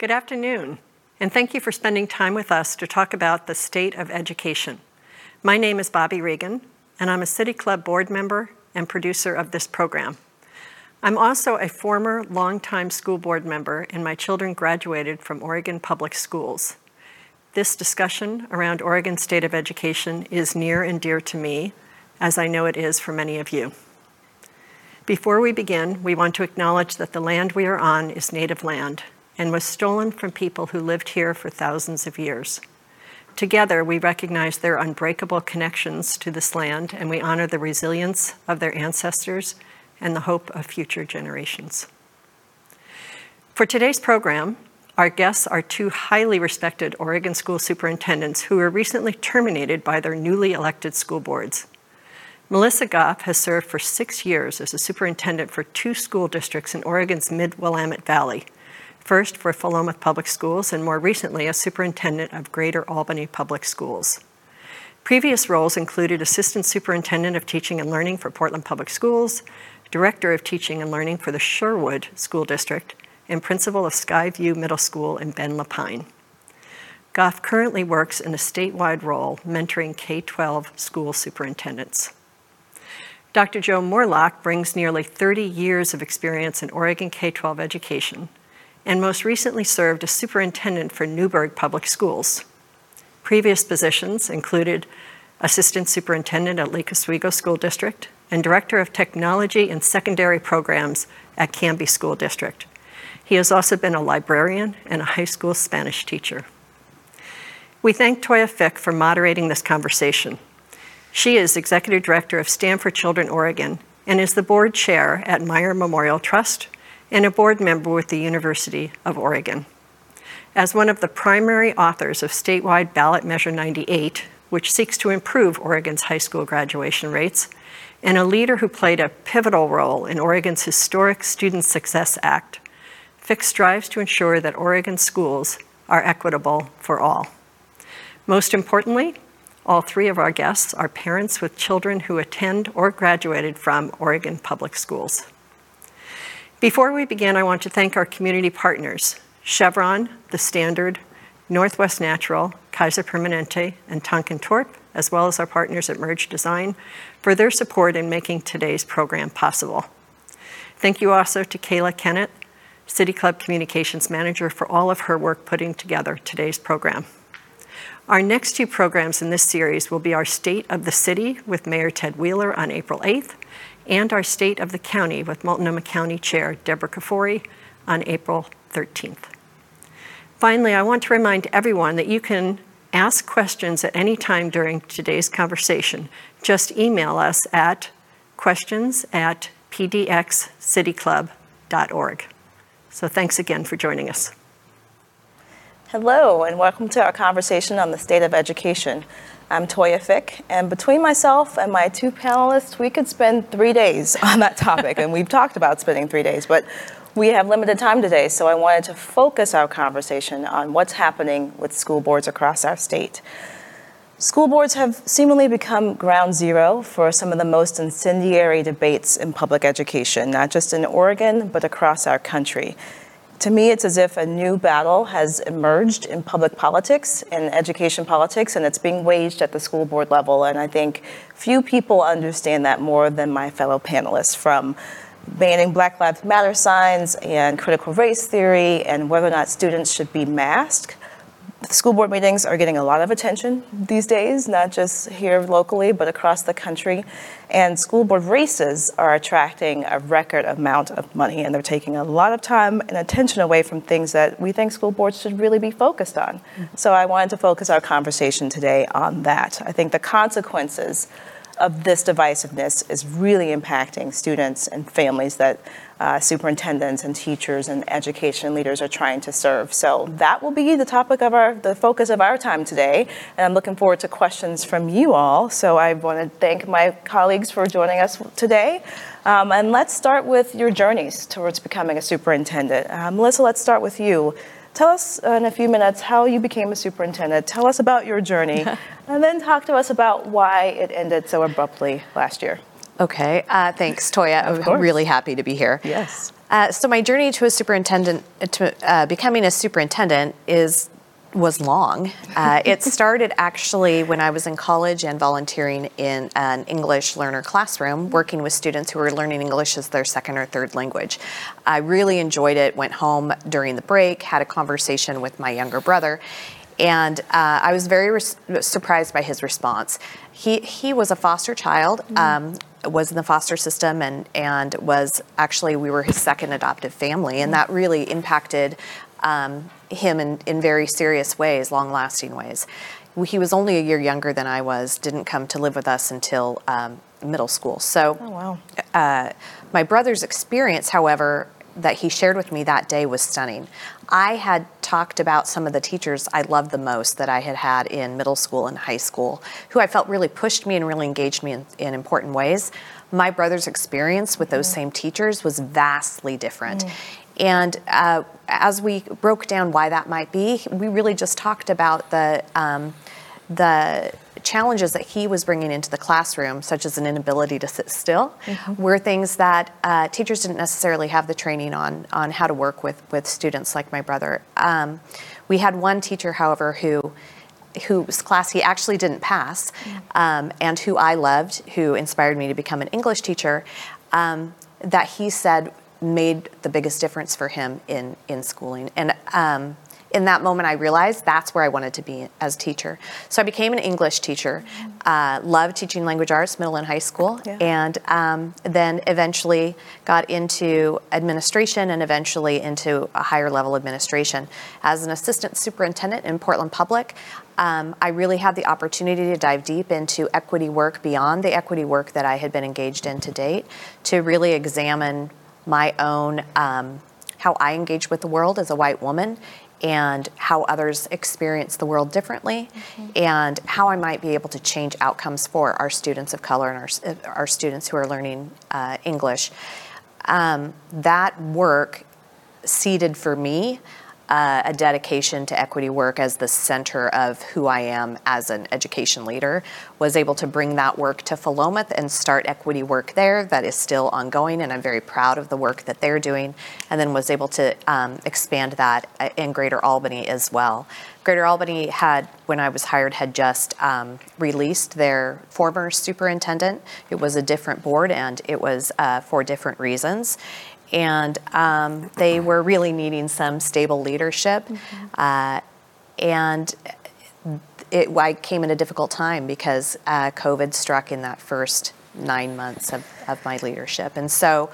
Good afternoon, and thank you for spending time with us to talk about the state of education. My name is Bobbie Regan, and I'm a City Club board member and producer of this program. I'm also a former longtime school board member, and my children graduated from Oregon Public Schools. This discussion around Oregon state of education is near and dear to me, as I know it is for many of you. Before we begin, we want to acknowledge that the land we are on is native land and was stolen from people who lived here for thousands of years. Together, we recognize their unbreakable connections to this land and we honor the resilience of their ancestors and the hope of future generations. For today's program, our guests are two highly respected Oregon school superintendents who were recently terminated by their newly elected school boards. Melissa Goff has served for six years as a superintendent for two school districts in Oregon's Mid Willamette Valley, first for Philomath Public Schools and more recently as superintendent of Greater Albany Public Schools. Previous roles included assistant superintendent of teaching and learning for Portland Public Schools, director of teaching and learning for the Sherwood School District, and principal of Skyview Middle School in Bend-La Pine. Goff currently works in a statewide role mentoring K 12 school superintendents. Dr. Joe Morelock brings nearly 30 years of experience in Oregon K 12 education and most recently served as superintendent for Newberg Public Schools. Previous positions included assistant superintendent at Lake Oswego School District and director of technology and secondary programs at Canby School District. He has also been a librarian and a high school Spanish teacher. We thank Toya Fick for moderating this conversation. She is executive director of Stand for Children Oregon and is the board chair at Meyer Memorial Trust and a board member with the University of Oregon. As one of the primary authors of statewide Ballot Measure 98, which seeks to improve Oregon's high school graduation rates, and a leader who played a pivotal role in Oregon's historic Student Success Act, Fick strives to ensure that Oregon schools are equitable for all. Most importantly, all three of our guests are parents with children who attend or graduated from Oregon Public Schools. Before we begin, I want to thank our community partners Chevron, The Standard, Northwest Natural, Kaiser Permanente, and Tonkin Torp, as well as our partners at Merge Design, for their support in making today's program possible. Thank you also to Kayla Kennett, City Club Communications Manager, for all of her work putting together today's program. Our next two programs in this series will be our State of the City with Mayor Ted Wheeler on April 8th and our State of the County with Multnomah County Chair Deborah Kafoury on April 13th. Finally, I want to remind everyone that you can ask questions at any time during today's conversation. Just email us at questions at pdxcityclub.org. So thanks again for joining us. Hello, and welcome to our conversation on the state of education. I'm Toya Fick, and between myself and my two panelists, we could spend three days on that topic, and we've talked about spending three days, but we have limited time today, so I wanted to focus our conversation on what's happening with school boards across our state. School boards have seemingly become ground zero for some of the most incendiary debates in public education, not just in Oregon, but across our country. To me, it's as if a new battle has emerged in public politics and education politics, and it's being waged at the school board level. And I think few people understand that more than my fellow panelists from banning Black Lives Matter signs and critical race theory and whether or not students should be masked school board meetings are getting a lot of attention these days, not just here locally, but across the country. And school board races are attracting a record amount of money, and they're taking a lot of time and attention away from things that we think school boards should really be focused on. Mm-hmm. So I wanted to focus our conversation today on that. I think the consequences of this divisiveness is really impacting students and families that uh, superintendents and teachers and education leaders are trying to serve. So that will be the topic of our, the focus of our time today. And I'm looking forward to questions from you all. So I want to thank my colleagues for joining us today. Um, and let's start with your journeys towards becoming a superintendent. Uh, Melissa, let's start with you. Tell us in a few minutes how you became a superintendent. Tell us about your journey, and then talk to us about why it ended so abruptly last year. Okay, uh, thanks, Toya. I'm really happy to be here. Yes. Uh, so my journey to a superintendent, to uh, becoming a superintendent, is was long. Uh, it started actually when I was in college and volunteering in an English learner classroom, working with students who were learning English as their second or third language. I really enjoyed it. Went home during the break, had a conversation with my younger brother, and uh, I was very res- surprised by his response. He he was a foster child. Um, was in the foster system and and was actually we were his second adoptive family and that really impacted um, him in, in very serious ways long lasting ways he was only a year younger than i was didn't come to live with us until um, middle school so Oh, wow. uh, my brother's experience, however, that he shared with me that day was stunning. I had talked about some of the teachers I loved the most that I had had in middle school and high school, who I felt really pushed me and really engaged me in, in important ways. My brother's experience with those same teachers was vastly different. And uh, as we broke down why that might be, we really just talked about the um, the challenges that he was bringing into the classroom, such as an inability to sit still, were things that uh, teachers didn't necessarily have the training on on how to work with with students like my brother. Um, we had one teacher, however, who whose class he actually didn't pass, um, and who I loved, who inspired me to become an English teacher. Um, that he said made the biggest difference for him in in schooling, and um, in that moment, I realized that's where I wanted to be as a teacher. So I became an English teacher. Uh, loved teaching language arts, middle and high school, Yeah. and um, then eventually got into administration and eventually into a higher level administration. As an assistant superintendent in Portland Public, um, I really had the opportunity to dive deep into equity work beyond the equity work that I had been engaged in to date, to really examine my own um, how I engage with the world as a white woman and how others experience the world differently and how I might be able to change outcomes for our students of color and our, our students who are learning uh, English. Um, that work seeded for me uh, a dedication to equity work as the center of who I am as an education leader. Was able to bring that work to Philomath and start equity work there that is still ongoing, and I'm very proud of the work that they're doing. And then was able to um, expand that uh, in Greater Albany as well. Greater Albany had, when I was hired, had just um, released their former superintendent. It was a different board, and it was uh, for different reasons and um, they were really needing some stable leadership. Uh, and it, I came at a difficult time because uh, COVID struck in that first nine months of, of my leadership. And so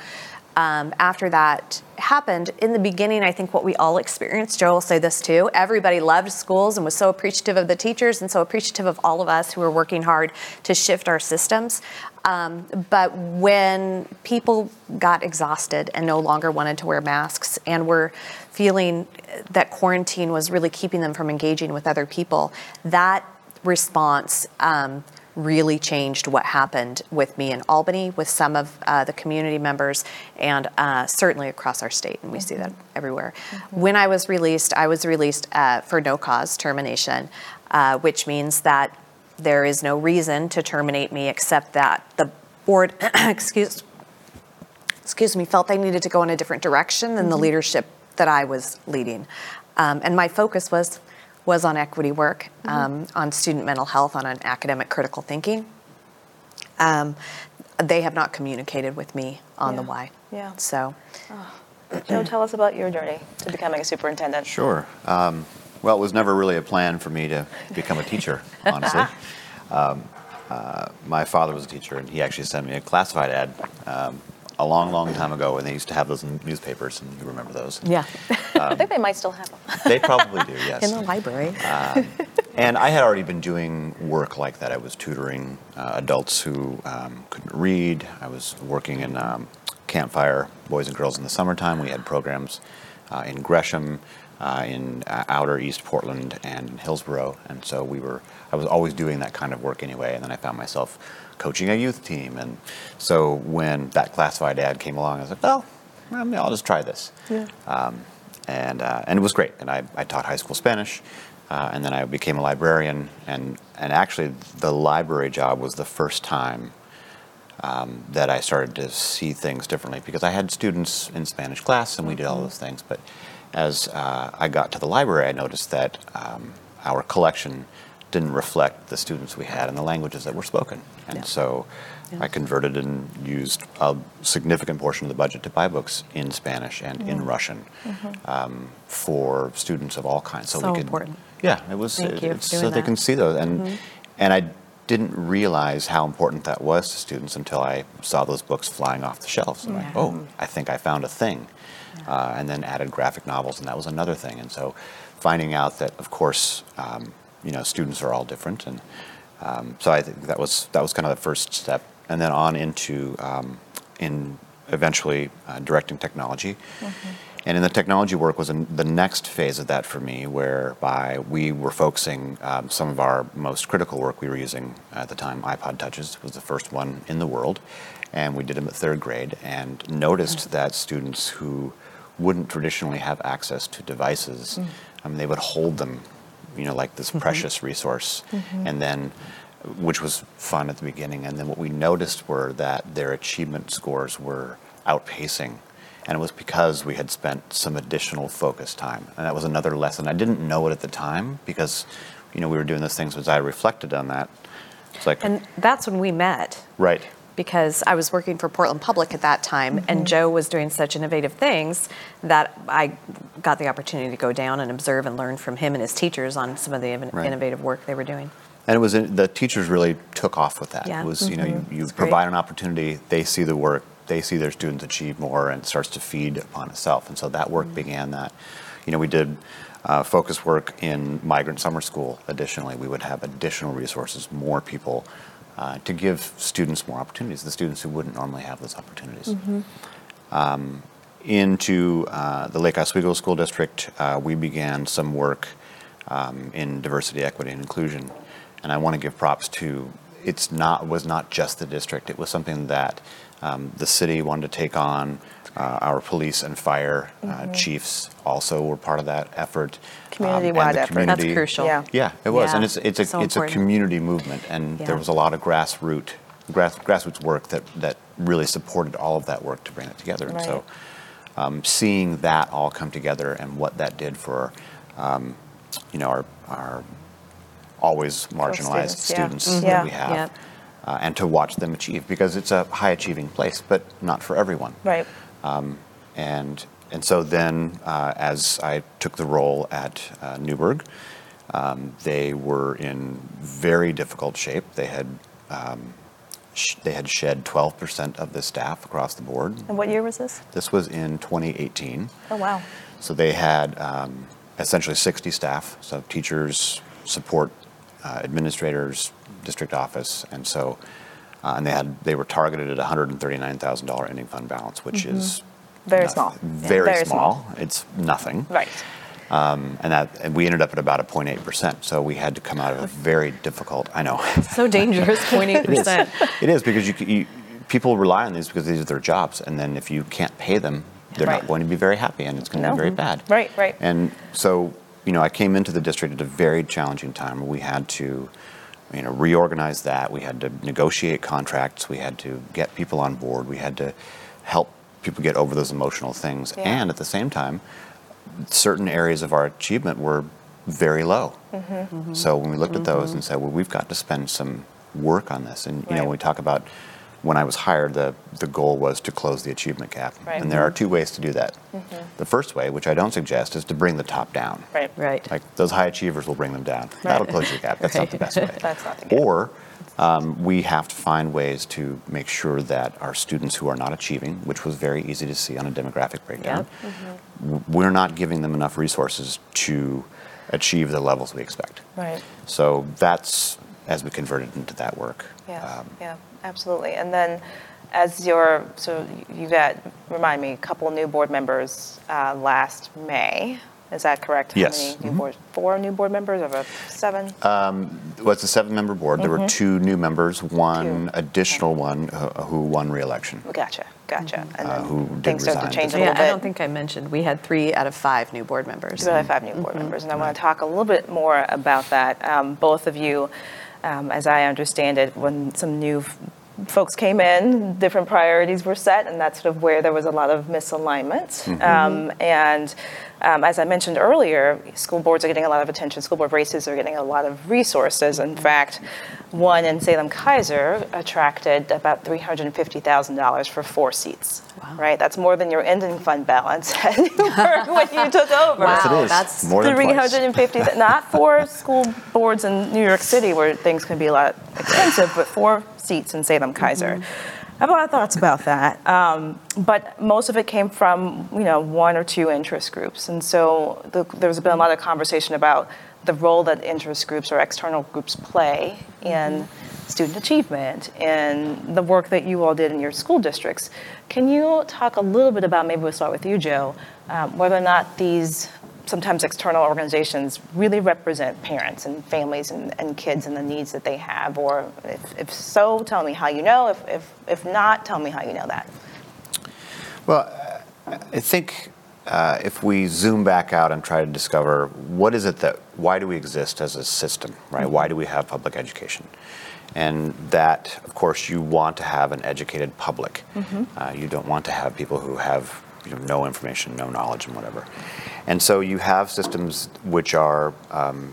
um, after that happened, in the beginning, I think what we all experienced, Joe will say this too, everybody loved schools and was so appreciative of the teachers and so appreciative of all of us who were working hard to shift our systems. Um, but when people got exhausted and no longer wanted to wear masks and were feeling that quarantine was really keeping them from engaging with other people, that response um, really changed what happened with me in Albany, with some of uh, the community members, and uh, certainly across our state, and we see that everywhere. When I was released, I was released uh, for no cause termination, uh, which means that there is no reason to terminate me except that the board, excuse, excuse me, felt they needed to go in a different direction than the leadership that I was leading. Um, and my focus was was on equity work, um, on student mental health, on an academic critical thinking. Um, they have not communicated with me on the why. Yeah. So, Joe, tell us about your journey to becoming a superintendent. Sure. Um, well, it was never really a plan for me to become a teacher, honestly. um, uh, my father was a teacher, and he actually sent me a classified ad um, a long, long time ago when they used to have those in newspapers, and you remember those. yeah, I think they might still have them. They probably do, yes. in the library. And I had already been doing work like that. I was tutoring uh, adults who um, couldn't read. I was working in um, Campfire Boys and Girls in the summertime. We had programs uh, in Gresham, uh, in uh, outer East Portland, and in Hillsboro. And so we were. I was always doing that kind of work anyway. And then I found myself coaching a youth team. And so when that classified ad came along, I was like, well, I mean, I'll just try this Um, and uh, and it was great. And I, I taught high school Spanish, uh, and then I became a librarian. And and actually, the library job was the first time um, that I started to see things differently because I had students in Spanish class and we did all those things. But as uh, I got to the library, I noticed that um, our collection didn't reflect the students we had and the languages that were spoken. And Yeah. so I converted and used a significant portion of the budget to buy books in Spanish and in Russian um, for students of all kinds. So we could, important. Yeah, it was Thank you for it's so doing they can see those and and I didn't realize how important that was to students until I saw those books flying off the shelves. I'm like, oh, I think I found a thing. Uh, and then added graphic novels, and that was another thing. And so, finding out that, of course, um, you know, students are all different, and um, so I think that was that was kind of the first step, and then on into um, in eventually uh, directing technology. And in the technology work was the next phase of that for me, whereby we were focusing um, some of our most critical work we were using at the time. iPod Touches was the first one in the world, and we did them at third grade, and noticed that students who wouldn't traditionally have access to devices, mm-hmm. I mean, they would hold them, you know, like this mm-hmm. precious resource, mm-hmm. and then which was fun at the beginning. And then what we noticed were that their achievement scores were outpacing. And it was because we had spent some additional focus time. And that was another lesson. I didn't know it at the time because, you know, we were doing those things. As I reflected on that, it's like, And that's when we met. right. Because I was working for Portland Public at that time, and mm-hmm. Joe was doing such innovative things that I got the opportunity to go down and observe and learn from him and his teachers on some of the Right. innovative work they were doing. And it was the teachers really took off with that. Yeah. It was you know mm-hmm. you, you It's great. provide an opportunity, they see the work, they see their students achieve more, and it starts to feed upon itself. And so that work mm-hmm. began that. You know, we did uh, focus work in migrant summer school. Additionally, we would have additional resources, more people. Uh, to give students more opportunities, the students who wouldn't normally have those opportunities Um, into uh, the Lake Oswego School District, uh, we began some work um, in diversity, equity, and inclusion. And I want to give props to it's not was not just the district. It was something that um, the city wanted to take on. Uh, our police and fire uh, chiefs also were part of that effort. um, Community-wide the effort. That's crucial. Yeah. Yeah, it was, and it's it's a so it's a community movement, and Yeah. there was a lot of grassroots grass, grassroots work that that really supported all of that work to bring it together. And so, um, seeing that all come together and what that did for, um, you know, our our always marginalized students, students, yeah. Mhm. that Yeah. we have, Yep. uh, and to watch them achieve because it's a high achieving place, but not for everyone. Right. And, and so then, uh, as I took the role at uh, Newberg, um, they were in very difficult shape. They had, um, sh- they had shed 12% of the staff across the board. And what year was this? This was in 2018. Oh, wow. So they had um, essentially 60 staff, so teachers, support, uh, administrators, district office, and so, and they had they were targeted at $139,000 ending fund balance, which is Mm-hmm. Very noth- small. Yeah, Very, very small. small. It's nothing. Right. Um, and that and we ended up at about a 0.8 percent. So we had to come out of a very difficult. I know. So dangerous, 0.8%. it is because you, you people rely on these because these are their jobs, and then if you can't pay them, they're Right. not going to be very happy, and it's going to No. be very bad. Right, right. And so, you know, I came into the district at a very challenging time we had to, you know, reorganize that. We had to negotiate contracts. We had to get people on board. We had to help people get over those emotional things. Yeah. And at the same time, certain areas of our achievement were very low. Mm-hmm. So when we looked at those and said, well, we've got to spend some work on this. And, you know, when we talk about when I was hired, the, the goal was to close the achievement gap. Right. And there are two ways to do that. The first way, which I don't suggest, is to bring the top down. Right. Right. Like those high achievers will bring them down. That'll close your gap. That's not the best way. That's not the gap. Or um, we have to find ways to make sure that our students who are not achieving, which was very easy to see on a demographic breakdown, w- we're not giving them enough resources to achieve the levels we expect. Right. So that's as we converted into that work. Yeah, Um, yeah, absolutely. And then as your, so you've had, remind me, a couple new board members uh, last May. Is that correct? Yes. Many new board, four new board members of a seven? well, it's a seven-member board. There were two new members, one Mm-hmm. Two. additional one uh, who won re-election. Gotcha, gotcha. And Uh, then who did things started resign. to change a Yeah, little bit. I don't think I mentioned, we had three out of five new board members. We have five new board members, and I want to talk a little bit more about that. Um, both of you, um, as I understand it, when some new folks came in, different priorities were set, and that's sort of where there was a lot of misalignment. Um, and um, as I mentioned earlier, school boards are getting a lot of attention. School board races are getting a lot of resources. In fact, one in Salem-Keizer attracted about $350,000 for four seats. Right, that's more than your ending fund balance had when you took over. Wow, Yes, it is. that's More than twice. 350 not for school boards in New York City where things can be a lot expensive, but four seats in Salem-Keizer. I have a lot of thoughts about that, um, but most of it came from you know one or two interest groups, and so the, there's been a lot of conversation about the role that interest groups or external groups play in student achievement and the work that you all did in your school districts. Can you talk a little bit about, maybe we'll start with you, Joe, um, whether or not these sometimes external organizations really represent parents and families and, and kids and the needs that they have? Or if, if so, tell me how you know. If, if, if not, tell me how you know that. Well, I think uh, if we zoom back out and try to discover what is it that, why do we exist as a system, right? Why do we have public education? And that, of course, you want to have an educated public. Uh, you don't want to have people who have you know, no information, no knowledge, and whatever. And so you have systems which are um,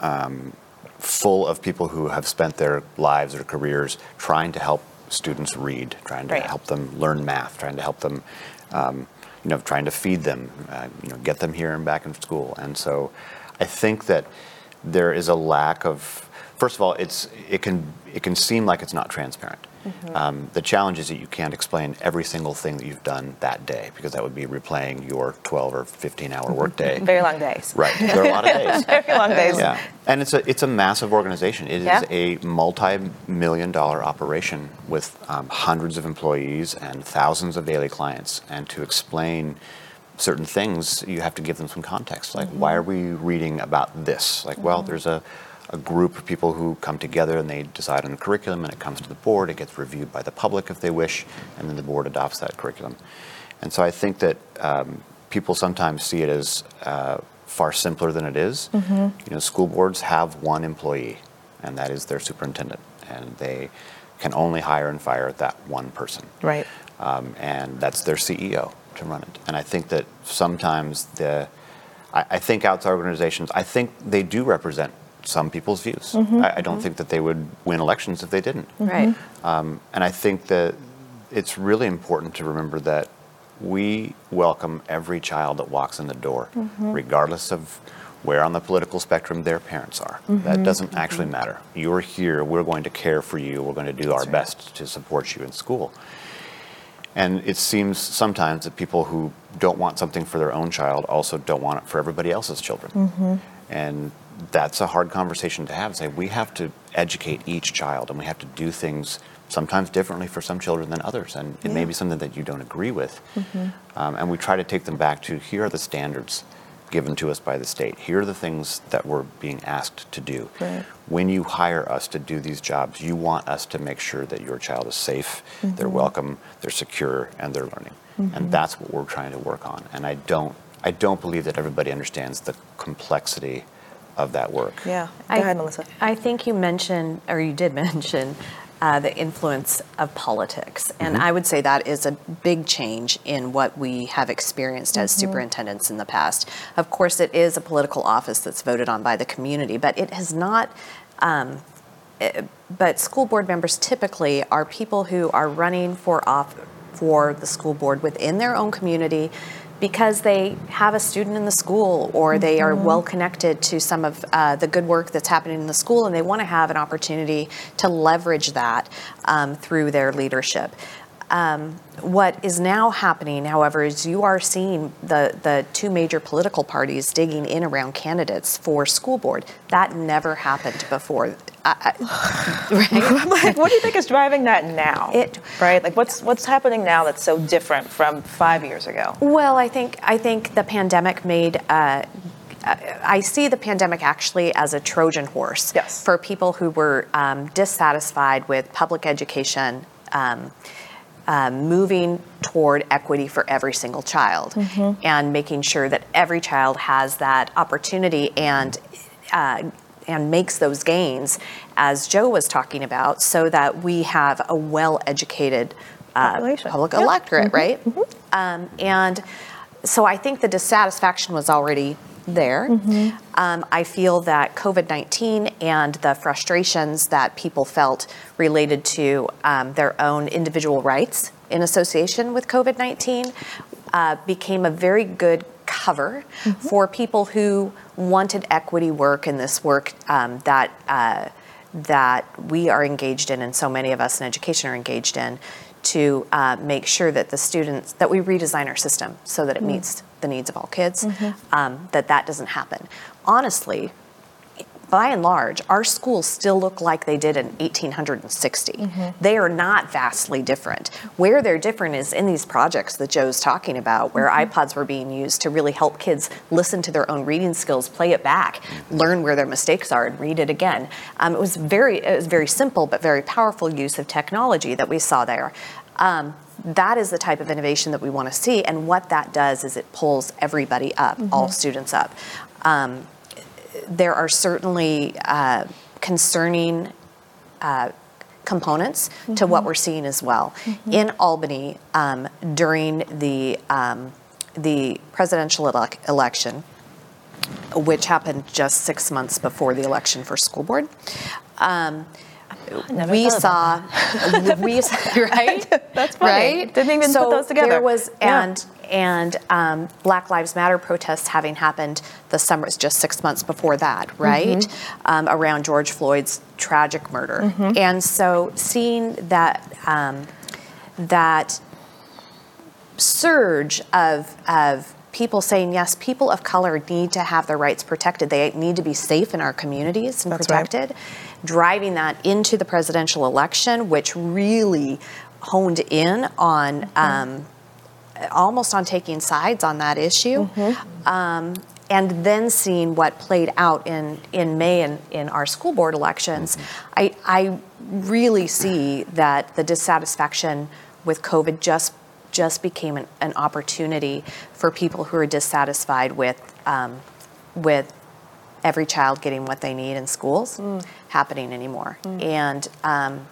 um, full of people who have spent their lives or careers trying to help students read, trying to Right. help them learn math, trying to help them, um, you know, trying to feed them, uh, you know, get them here and back in school. And so, I think that there is a lack of. First of all, it's it can it can seem like it's not transparent. Um, the challenge is that you can't explain every single thing that you've done that day because that would be replaying your 12 or 15 hour workday. Very long days. Right, there are a lot of days. Very long days. Yeah, and it's a it's a massive organization. It is Yeah. a multi-million dollar operation with um, hundreds of employees and thousands of daily clients. And to explain certain things, you have to give them some context. Like, why are we reading about this? Like, well, there's a a group of people who come together and they decide on a curriculum, and it comes to the board. It gets reviewed by the public if they wish, and then the board adopts that curriculum. And so I think that um, people sometimes see it as uh, far simpler than it is. You know, school boards have one employee, and that is their superintendent, and they can only hire and fire that one person. Right. Um, and that's their CEO to run it. And I think that sometimes the, I, I think outside organizations, I think they do represent some people's views. Mm-hmm. I, I don't mm-hmm. think that they would win elections if they didn't. Mm-hmm. Right. Um, and I think that it's really important to remember that we welcome every child that walks in the door, regardless of where on the political spectrum their parents are. That doesn't actually matter. You're here, we're going to care for you, we're going to do our best to support you in school. And it seems sometimes that people who don't want something for their own child also don't want it for everybody else's children. And that's a hard conversation to have. Say, we have to educate each child and we have to do things sometimes differently for some children than others. And it may be something that you don't agree with. Mm-hmm. Um, and we try to take them back to here are the standards given to us by the state. Here are the things that we're being asked to do. Right. When you hire us to do these jobs, you want us to make sure that your child is safe, they're mm-hmm. welcome, they're secure, and they're learning. And mm-hmm. that's what we're trying to work on. And I don't, I don't believe that everybody understands the complexity of that work. Yeah. Go I- ahead, Melissa. I think you mentioned, or you did mention, uh, the influence of politics. And I would say that is a big change in what we have experienced as superintendents in the past. Of course, it is a political office that's voted on by the community, but it has not. Um, eh, but school board members typically are people who are running for off for the school board within their own community because they have a student in the school or they are well connected to some of uh, the good work that's happening in the school and they want to have an opportunity to leverage that um, through their leadership. Um, what is now happening, however, is you are seeing the, the two major political parties digging in around candidates for school board. That never happened before. I, I, right? Like, what do you think is driving that now? It- right? Like, what's what's happening now that's so different from five years ago? Well, I think I think the pandemic made. Uh, I see the pandemic actually as a Trojan horse Yes. for people who were um, dissatisfied with public education, um, uh, moving toward equity for every single child, and making sure that every child has that opportunity and. Uh, and makes those gains, as Joe was talking about, so that we have a well-educated uh, public. Mm-hmm. electorate, right? Um, and so I think the dissatisfaction was already there. Mm-hmm. Um, I feel that COVID 19 and the frustrations that people felt related to um, their own individual rights in association with COVID 19 uh, became a very good cover Mm-hmm. for people who wanted equity work and this work um, that. Uh, that we are engaged in, and so many of us in education are engaged in, to uh, make sure that the students that we redesign our system so that it meets the needs of all kids. Um, that that doesn't happen. Honestly, by and large, our schools still look like they did in 1860. They are not vastly different. Where they're different is in these projects that Joe's talking about, where iPods were being used to really help kids listen to their own reading skills, play it back, learn where their mistakes are, and read it again. Um, it was very, it was very simple but very powerful use of technology that we saw there. Um, that is the type of innovation that we want to see, and what that does is it pulls everybody up, all students up. Um, there are certainly uh, concerning uh, components to what we're seeing as well. In Albany, um, during the um, the presidential elec- election, which happened just six months before the election for school board. Um, we saw, we saw, right? That's funny. Right? Didn't even put those together. There was Yeah. and and um, Black Lives Matter protests having happened the summer, just six months before that, Mm-hmm. right? Um, around George Floyd's tragic murder, Mm-hmm. and so seeing that um, that surge of of people saying yes, people of color need to have their rights protected. They need to be safe in our communities and That's right. Driving that into the presidential election, which really honed in on um, almost on taking sides on that issue. Um, and then seeing what played out in, in May in, in our school board elections, I, I really see that the dissatisfaction with COVID just just became an, an opportunity for people who are dissatisfied with um, with every child getting what they need in schools happening anymore. And um,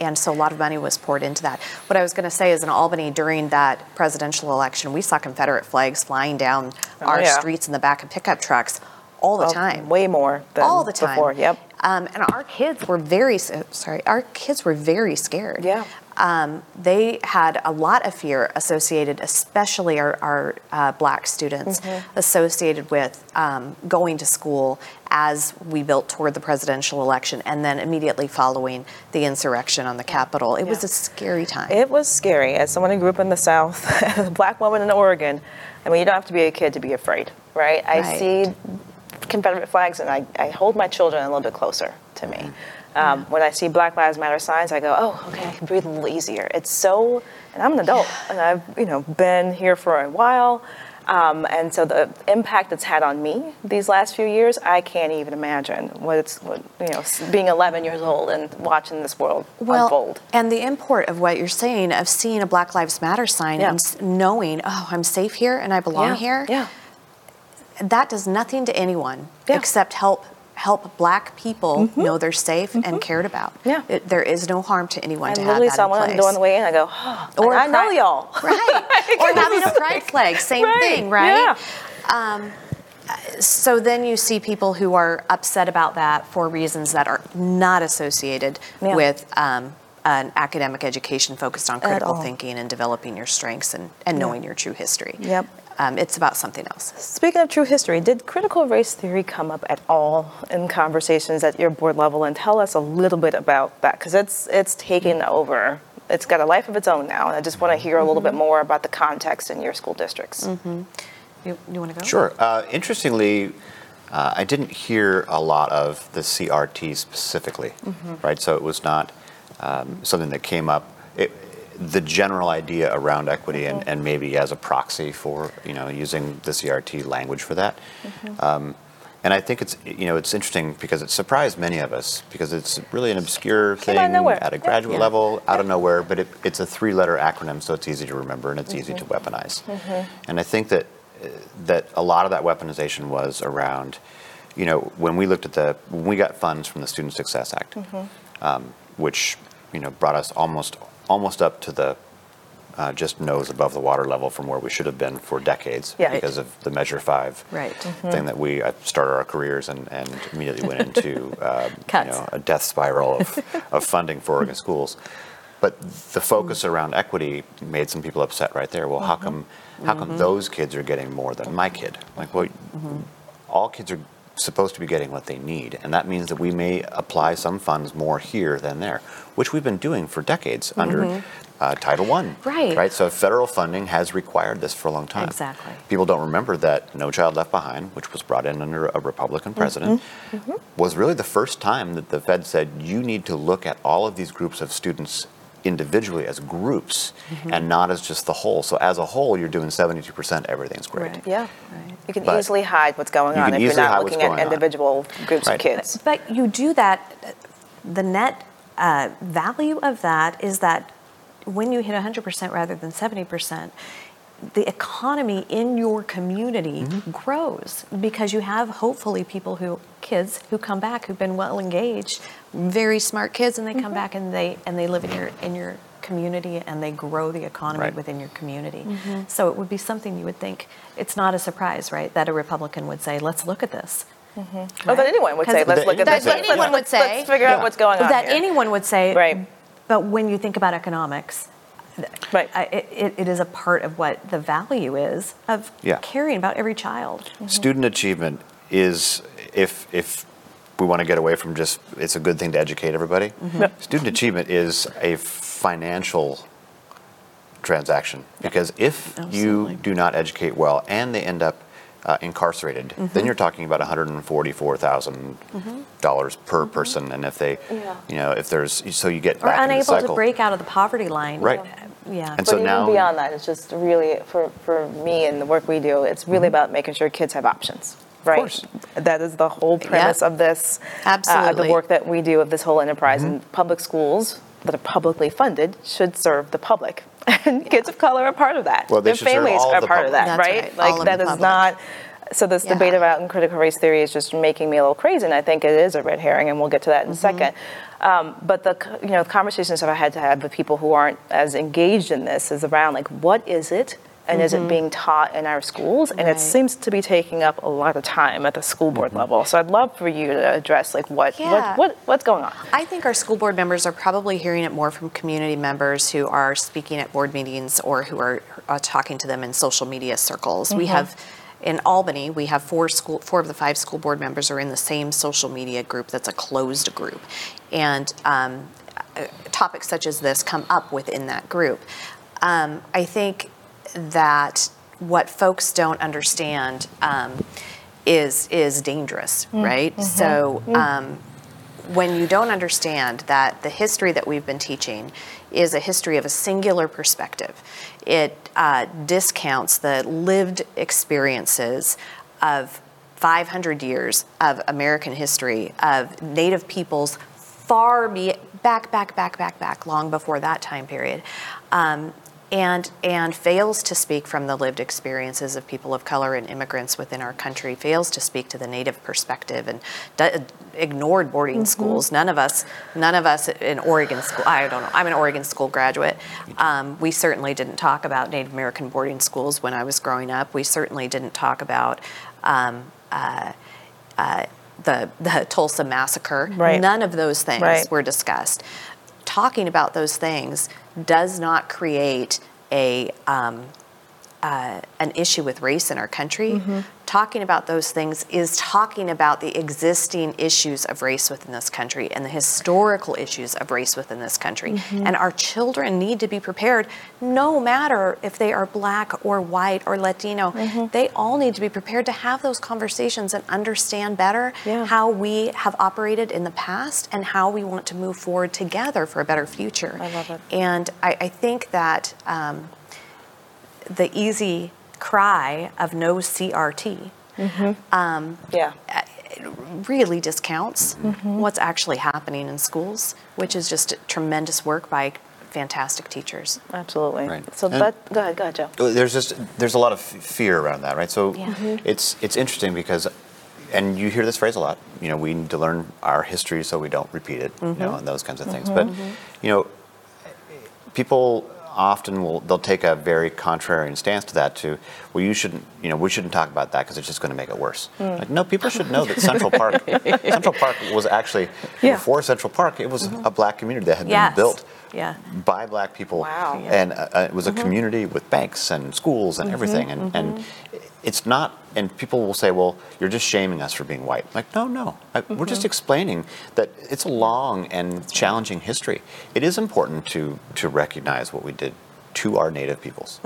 and so a lot of money was poured into that. What I was going to say is in Albany during that presidential election, we saw Confederate flags flying down our yeah. streets in the back of pickup trucks all the Well, time. Way more than all the time. before. Yep. Um, and our kids were very sorry. Our kids were very scared. Yeah. Um, they had a lot of fear associated, especially our, our uh, black students, Mm-hmm. associated with um, going to school as we built toward the presidential election, and then immediately following the insurrection on the Capitol. It was a scary time. It was scary. As someone who grew up in the South, as a black woman in Oregon, I mean, you don't have to be a kid to be afraid, right? I Right. see Confederate flags and I, I hold my children a little bit closer to me. Um, when I see Black Lives Matter signs, I go, oh, okay, I can breathe a little easier. It's so, and I'm an adult and I've, you know, been here for a while. Um, and so the impact it's had on me these last few years, I can't even imagine what it's, what, you know, being 11 years old and watching this world well, unfold. and the import of what you're saying of seeing a Black Lives Matter sign Yeah. and knowing, oh, I'm safe here and I belong yeah. here. Yeah. that does nothing to anyone Yeah. except help help black people know they're safe and cared about. Mm-hmm. Yeah. It- there is no harm to anyone I to have that saw in place. on the way in. I go, oh, Or I know y'all. Right. or having a pride flag, same Right, thing, right? yeah. Um, so then you see people who are upset about that for reasons that are not associated Yeah. with um, an academic education focused on critical thinking and developing your strengths and, and knowing your true history. Yep. Um, it's about something else. Speaking of true history, did critical race theory come up at all in conversations at your board level? And tell us a little bit about that, because it's it's taken over. It's got a life of its own now, and I just want to hear a little bit more about the context in your school districts. You, you want to go? Sure. Uh, interestingly, uh, I didn't hear a lot of the CRT specifically, right? So it was not um, something that came up. It, the general idea around equity and, and maybe as a proxy for you know using the CRT language for that. Um, and I think it's you know it's interesting because it surprised many of us because it's really an obscure Came thing out of nowhere. at a graduate Yeah. level, out of nowhere. But it, it's a three-letter acronym, so it's easy to remember and it's easy to Mm-hmm. weaponize. And I think that that a lot of that weaponization was around, you know, when we looked at the, when we got funds from the Student Success Act, um, which, you know, brought us almost, almost up to the, uh, just nose above the water level from where we should have been for decades Yeah. because of the Measure Five Right. thing that we uh, started our careers and, and immediately went into uh, you know, a death spiral of, of funding for Oregon schools. But the focus around equity made some people upset right there. Well, how come how come those kids are getting more than my kid? Like, well, all kids are supposed to be getting what they need, and that means that we may apply some funds more here than there, which we've been doing for decades mm-hmm. under uh, Title One. Right. Right. So federal funding has required this for a long time. Exactly. People don't remember that No Child Left Behind, which was brought in under a Republican mm-hmm. president, mm-hmm. was really the first time that the Fed said you need to look at all of these groups of students individually as groups and not as just the whole. So as a whole, you're doing 72%, everything's great. Right. Yeah. Right. You can But- easily hide what's going You on if you're not looking at going on. individual groups Right. of kids. But you do that, the net uh, value of that is that when you hit 100% rather than 70%, the economy in your community mm-hmm. grows because you have hopefully people who kids who come back who've been well engaged very smart kids and they come mm-hmm. back and they and they live in your in your community and they grow the economy Right. within your community mm-hmm. so it would be something you would think it's not a surprise right that a republican would say let's look at this Oh, that anyone would say, let's look at That this. anyone let's, would let's, say. let's figure out what's going on that here. anyone would say. Right. But when you think about economics, Right. I- it, it, it is a part of what the value is of Yeah. caring about every child. Mm-hmm. Student achievement is, if, if we want to get away from just, it's a good thing to educate everybody, mm-hmm. student achievement is a financial transaction. Because if Absolutely. you do not educate well and they end up uh, incarcerated, then mm-hmm. you're talking about $144,000 per person. And if they, Yeah. you know, if there's, so you get Or back into the unable to cycle. break out of the poverty line. Right. Uh, Yeah. And But so even now- beyond that, it's just really for, for me and the work we do, it's really Mm-hmm. about making sure kids have options. Right. course. That is the whole premise of this. Uh, Absolutely. the work that we do of this whole enterprise. Mm-hmm. And public schools that are publicly funded should serve the public. And kids of color are part of that. Well, they Their should serve families all are the part of that, That's right? right, Like all of that the is public. not. So this Yeah. debate about critical race theory is just making me a little crazy, and I think it is a red herring, and we'll get to that in a Mm-hmm. second. Um, but the c- you know conversations I've had to have with people who aren't as engaged in this is around like what is it, and is it being taught in our schools? And Mm-hmm. Right. it seems to be taking up a lot of time at the school board level. So I'd love for you to address like what Yeah. what, what what's going on. I think our school board members are probably hearing it more from community members who are speaking at board meetings or who are uh, talking to them in social media circles. We have in Albany, we have four school, four of the five school board members are in the same social media group. That's a closed group, and um, uh, topics such as this come up within that group. Um, I think that what folks don't understand um, is is dangerous, right? So. When you don't understand that the history that we've been teaching is a history of a singular perspective, it uh, discounts the lived experiences of 500 years of American history, of Native peoples far be, back, back, back, back, back, long before that time period. Um, and, and fails to speak from the lived experiences of people of color and immigrants within our country, fails to speak to the Native perspective, and d- ignored boarding schools. None of us, none of us in Oregon school. I don't know. I'm an Oregon school graduate. Um, we certainly didn't talk about Native American boarding schools when I was growing up. We certainly didn't talk about. Um, uh, uh, the, the Tulsa massacre. Right. None of those things Right. were discussed. Talking about those things does not create a um, uh, an issue with race in our country. Mm-hmm. Talking about those things is talking about the existing issues of race within this country and the historical issues of race within this country. Mm-hmm. And our children need to be prepared, no matter if they are black or white or Latino. Mm-hmm. They all need to be prepared to have those conversations and understand better Yeah. how we have operated in the past and how we want to move forward together for a better future. I love it. And I, I think that um, the easy cry of no CRT Yeah. really discounts Mm-hmm. what's actually happening in schools, which is just tremendous work by fantastic teachers. Absolutely. Right. So And- that go ahead, go ahead, Joe. There's just there's a lot of fear around that, right? So Yeah. Mhm. it's it's interesting because and you hear this phrase a lot. You know, we need to learn our history so we don't repeat it. You know, and those kinds of things. But you know, people often will they'll take a very contrarian stance to that to well you shouldn't you know we shouldn't talk about that because it's just going to make it worse hmm. like no people should know that central park central park was actually Yeah. before central park it was mm-hmm. a black community that had Yes. been built Yeah. by black people. Wow. And uh, uh, it was a mm-hmm. community with banks and schools and mm-hmm. everything. And, and mm-hmm. it's not and people will say well you're just shaming us for being white. Like no no. I, we're just explaining that it's a long and challenging history. It is important to to recognize what we did to our native peoples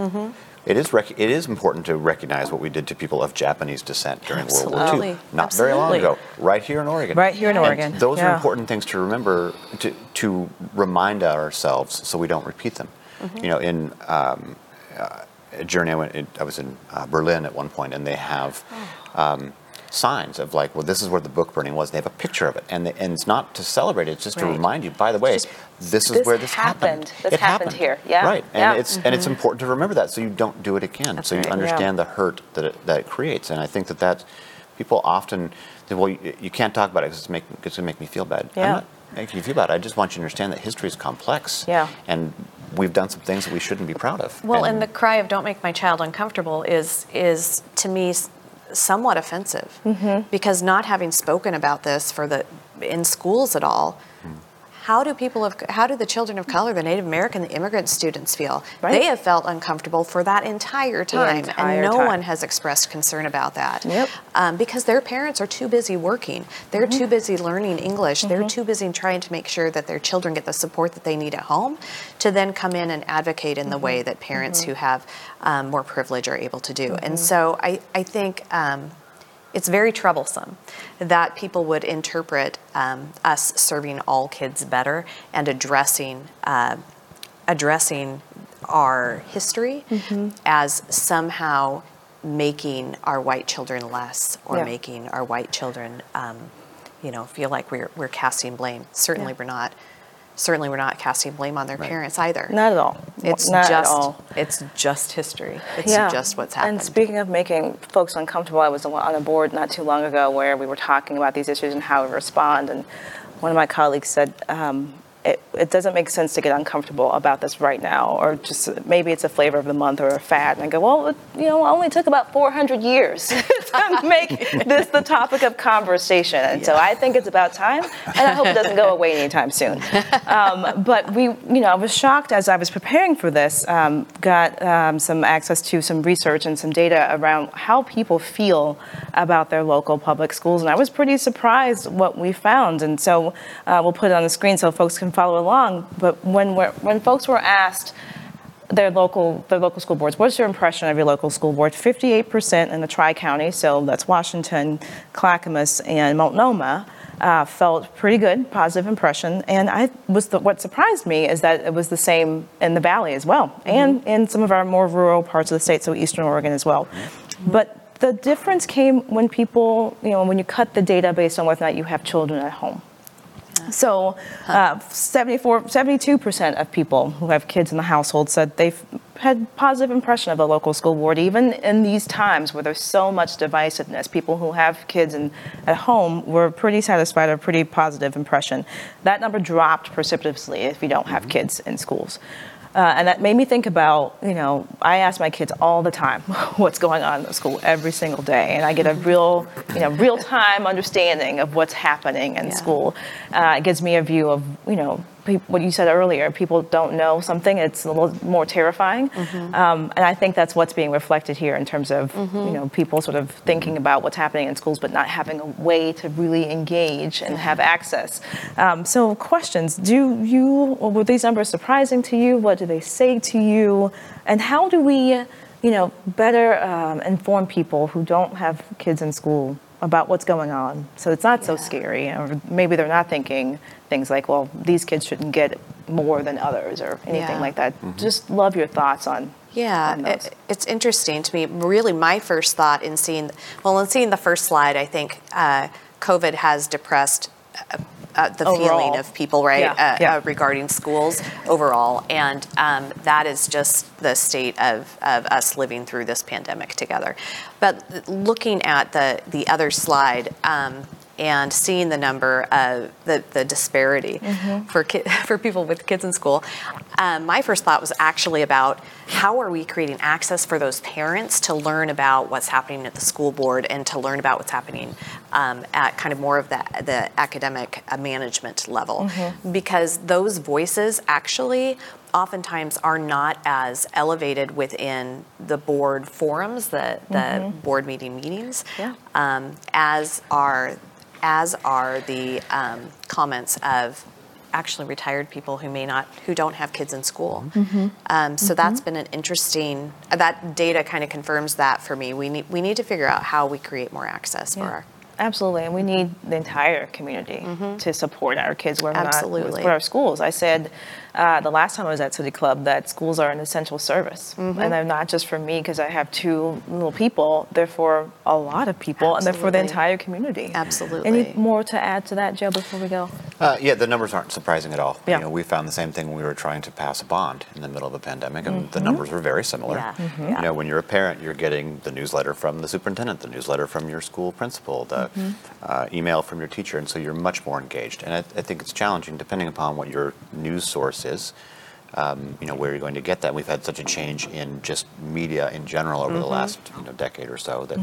It is rec- it is important to recognize what we did to people of Japanese descent during World War Absolutely. II. Not very long ago, right here in Oregon. Right here in And Oregon, those are important things to remember to to remind ourselves so we don't repeat them. Mm-hmm. You know, in um, uh, a journey I went, I was in uh, Berlin at one point, and they have Oh. um, signs of like, well, this is where the book burning was. They have a picture of it, and they, and it's not to celebrate it; it's just to remind you. By the way, Just, this is this where this happened. This It happened here. Yeah. right. And Yeah. it's and mm-hmm. it's important to remember that so you don't do it again. so you right. Yeah. understand the hurt that it, that it creates. And I think that that people often say, well, you, you can't talk about it because it's, make, it's going to make me feel bad. Yeah. I'm not making you feel bad. I just want you to understand that history is complex. Yeah. And we've done some things that we shouldn't be proud of. Well, and the cry of "Don't make my child uncomfortable" is is to me somewhat offensive mm-hmm. because not having spoken about this for the in schools at all. How do people of how do the children of color, the Native American, the immigrant students feel? Right. They have felt uncomfortable for that entire time, entire and no time. one has expressed concern about that. Yep. Um, because their parents are too busy working, they're too busy learning English, they're too busy trying to make sure that their children get the support that they need at home, to then come in and advocate in the way that parents who have um, more privilege are able to do. And so I, I think. Um, it's very troublesome that people would interpret um, us serving all kids better and addressing uh, addressing our history as somehow making our white children less or Yeah. making our white children, um, you know, feel like we're we're casting blame. Certainly, Yeah. we're not. Certainly, we're not casting blame on their parents either. Not at all. It's Not just at all. it's just history. It's Yeah. just what's happened. And speaking of making folks uncomfortable, I was on a board not too long ago where we were talking about these issues and how we respond. And one of my colleagues said, um, it, it doesn't make sense to get uncomfortable about this right now, or just maybe it's a flavor of the month or a fad. And I go, well, it, you know, it only took about 400 years to make this the topic of conversation. And so I think it's about time, and I hope it doesn't go away anytime soon. Um, but we, you know, I was shocked as I was preparing for this, um, got um, some access to some research and some data around how people feel about their local public schools, and I was pretty surprised what we found. And so uh, we'll put it on the screen so folks can follow along. But when we're, when folks were asked their local their local school boards. What's your impression of your local school board? 58% in the Tri County, so that's Washington, Clackamas, and Multnomah. Uh, felt pretty good, positive impression, and I was the, what surprised me is that it was the same in the Valley as well, and in some of our more rural parts of the state, so Eastern Oregon as well. But the difference came when people, you know, when you cut the data based on whether or not you have children at home. So, uh, 74, 72% of people who have kids in the household said they've had positive impression of the local school board, even in these times where there's so much divisiveness. People who have kids in, at home were pretty satisfied, a pretty positive impression. That number dropped precipitously if you don't have kids in schools. Uh, and that made me think about, you know, I ask my kids all the time what's going on in school every single day, and I get a real, you know, real time understanding of what's happening in Yeah. school. Uh, it gives me a view of, you know, what you said earlier. People don't know something; it's a little more terrifying. Um, and I think that's what's being reflected here in terms of, you know, people sort of thinking about what's happening in schools, but not having a way to really engage and have access. Um, so, questions: Do you were these numbers surprising to you? What do they say to you? And how do we, you know, better um, inform people who don't have kids in school about what's going on, so it's not so scary, or maybe they're not thinking things like, well, these kids shouldn't get more than others, or anything Yeah. like that. Just love your thoughts on. Yeah, on it, it's interesting to me. Really, my first thought in seeing, well, in seeing the first slide, I think uh, COVID has depressed uh, uh, the feeling of people, right, Yeah, uh, yeah. uh, regarding schools overall, and um, that is just the state of, of us living through this pandemic together. But looking at the the other slide. Um, and seeing the number of the, the disparity Mm-hmm. for ki- for people with kids in school, um, my first thought was actually about how are we creating access for those parents to learn about what's happening at the school board and to learn about what's happening um, at kind of more of the the academic uh, management level, because those voices actually oftentimes are not as elevated within the board forums, the the board meeting meetings, Yeah. um, as are as are the um, comments of actually retired people who may not who don't have kids in school. Um, so that's been an interesting. That data kind of confirms that for me. We need we need to figure out how we create more access for our. Absolutely, and we need the entire community to support our kids where we're not Absolutely. with our schools. I said uh, the last time I was at City Club that schools are an essential service, Mm-hmm. and they're not just for me because I have two little people. They're for a lot of people, and they're for the entire community. Absolutely. Any more to add to that, Joe? Before we go, Uh, yeah, the numbers aren't surprising at all. Yeah. You know, we found the same thing when we were trying to pass a bond in the middle of a pandemic, and the numbers were very similar. Yeah. Mhm. You know, when you're a parent, you're getting the newsletter from the superintendent, the newsletter from your school principal, the uh, email from your teacher, and so you're much more engaged. And I, I think it's challenging depending upon what your news source is. Um, you know where you're going to get that. We've had such a change in just media in general over the last you know decade or so that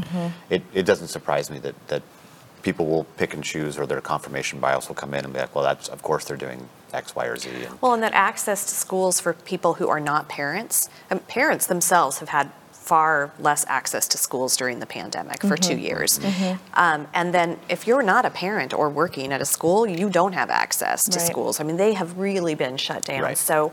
it, it doesn't surprise me that that people will pick and choose, or their confirmation bias will come in and be like, well, that's of course they're doing X, Y, or Z. And, Well, and that access to schools for people who are not parents, and parents themselves have had far less access to schools during the pandemic for two years. Um, and then if you're not a parent or working at a school, you don't have access to Right. schools. I mean, they have really been shut down. Right. So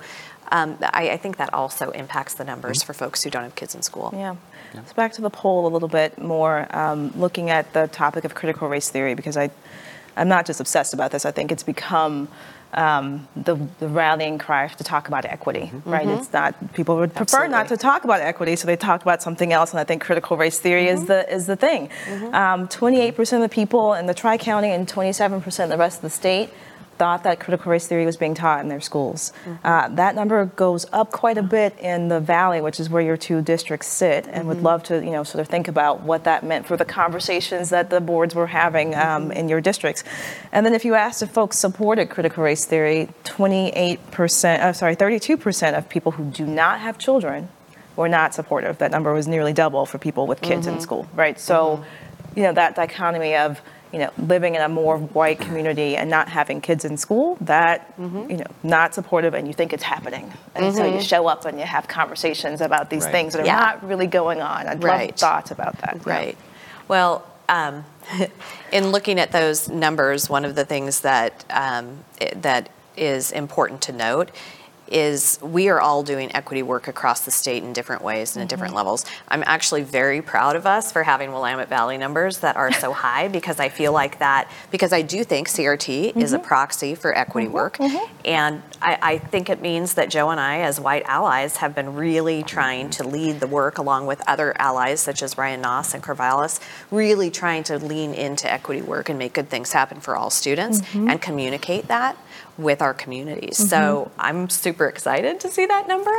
um, I, I think that also impacts the numbers for folks who don't have kids in school. Yeah. So back to the poll a little bit more, um, looking at the topic of critical race theory, because I, I'm not just obsessed about this. I think it's become um, the, the rallying cry to talk about equity, right? It's not people would prefer not to talk about equity, so they talk about something else. And I think critical race theory is the is the thing. Um, 28% of the people in the Tri County and 27% of the rest of the state thought that critical race theory was being taught in their schools. Uh, that number goes up quite a bit in the valley, which is where your two districts sit, and would love to, you know, sort of think about what that meant for the conversations that the boards were having um, in your districts. And then if you asked if folks supported critical race theory, 28%, uh, sorry, 32% of people who do not have children were not supportive. That number was nearly double for people with kids in school, right? So, you know, that dichotomy of, you know, living in a more white community and not having kids in school, that, you know, not supportive and you think it's happening. And so you show up and you have conversations about these Right. things that are Yeah. not really going on. I'd love thoughts about that. Right. Well, um, in looking at those numbers, one of the things that um, that is important to note is we are all doing equity work across the state in different ways and at different mm-hmm. levels. I'm actually very proud of us for having Willamette Valley numbers that are so high because I feel like that because I do think CRT is a mm-hmm. proxy for equity mm-hmm. work, and I, I think it means that Joe and I, as white allies, have been really trying to lead the work along with other allies such as Ryan Noss and Corvallis, really trying to lean into equity work and make good things happen for all students and communicate that with our communities. So I'm super excited to see that number.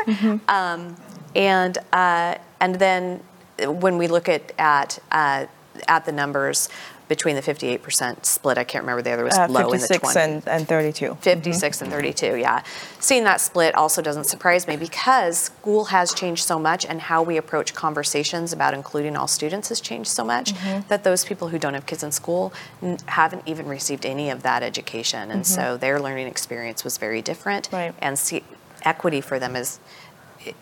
Um, and uh, and then when we look at at uh, at the numbers between the 58% split, I can't remember the other was Uh, low in the 56 and, and 32. Mm-hmm. 56 and 32, yeah. Seeing that split also doesn't surprise me because school has changed so much and how we approach conversations about including all students has changed so much mm-hmm. that those people who don't have kids in school n- haven't even received any of that education. And mm-hmm. so their learning experience was very different. Right. And see, equity for them is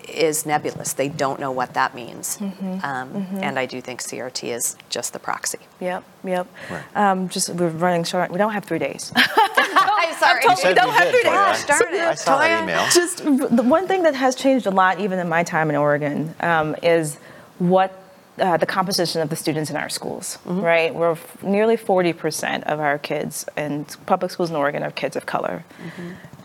is nebulous. They don't know what that means. Um, And I do think CRT is just the proxy. Yep, yep. Right. Um, just we're running short. We don't have three days. I'm sorry. You said don't have three Toya. days. Darn it. I saw that Toya. email. just the one thing that has changed a lot, even in my time in Oregon, um, is what uh, the composition of the students in our schools. Right, we're f- nearly forty percent of our kids in public schools in Oregon are kids of color.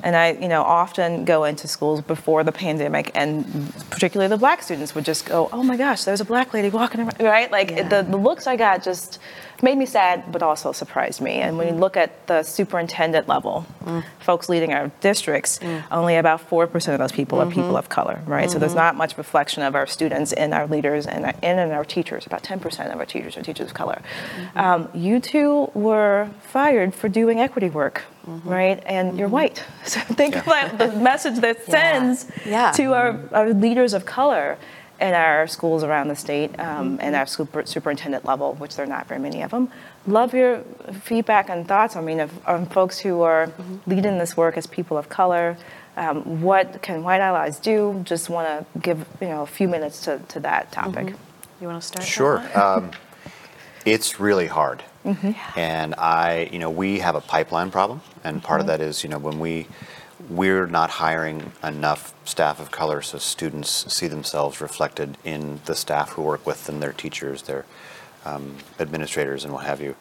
And I, you know, often go into schools before the pandemic, and particularly the black students would just go, "Oh my gosh, there's a black lady walking around," right? Like Yeah. the, the looks I got just made me sad, but also surprised me. And when you mm. look at the superintendent level, mm. folks leading our districts, mm. only about four percent of those people are people mm-hmm. of color, right? So there's mm-hmm. not much reflection of our students in our leaders and, and in our teachers. About ten percent of our teachers are teachers of color. Mm-hmm. Um, you two were fired for doing equity work, right? And you're white. So think about the message that Yeah. sends Yeah. to our, our leaders of color in our schools around the state um, and our super, superintendent level, which there are not very many of them. Love your feedback and thoughts. I mean, of, on folks who are leading this work as people of color. Um, what can white allies do? Just want to give you know a few minutes to, to that topic. You want to start? Sure. Um, it's really hard. And I, you know, we have a pipeline problem, and part of that is, you know, when we we're not hiring enough staff of color so students see themselves reflected in the staff who work with them, their teachers, their um, administrators, and what have you.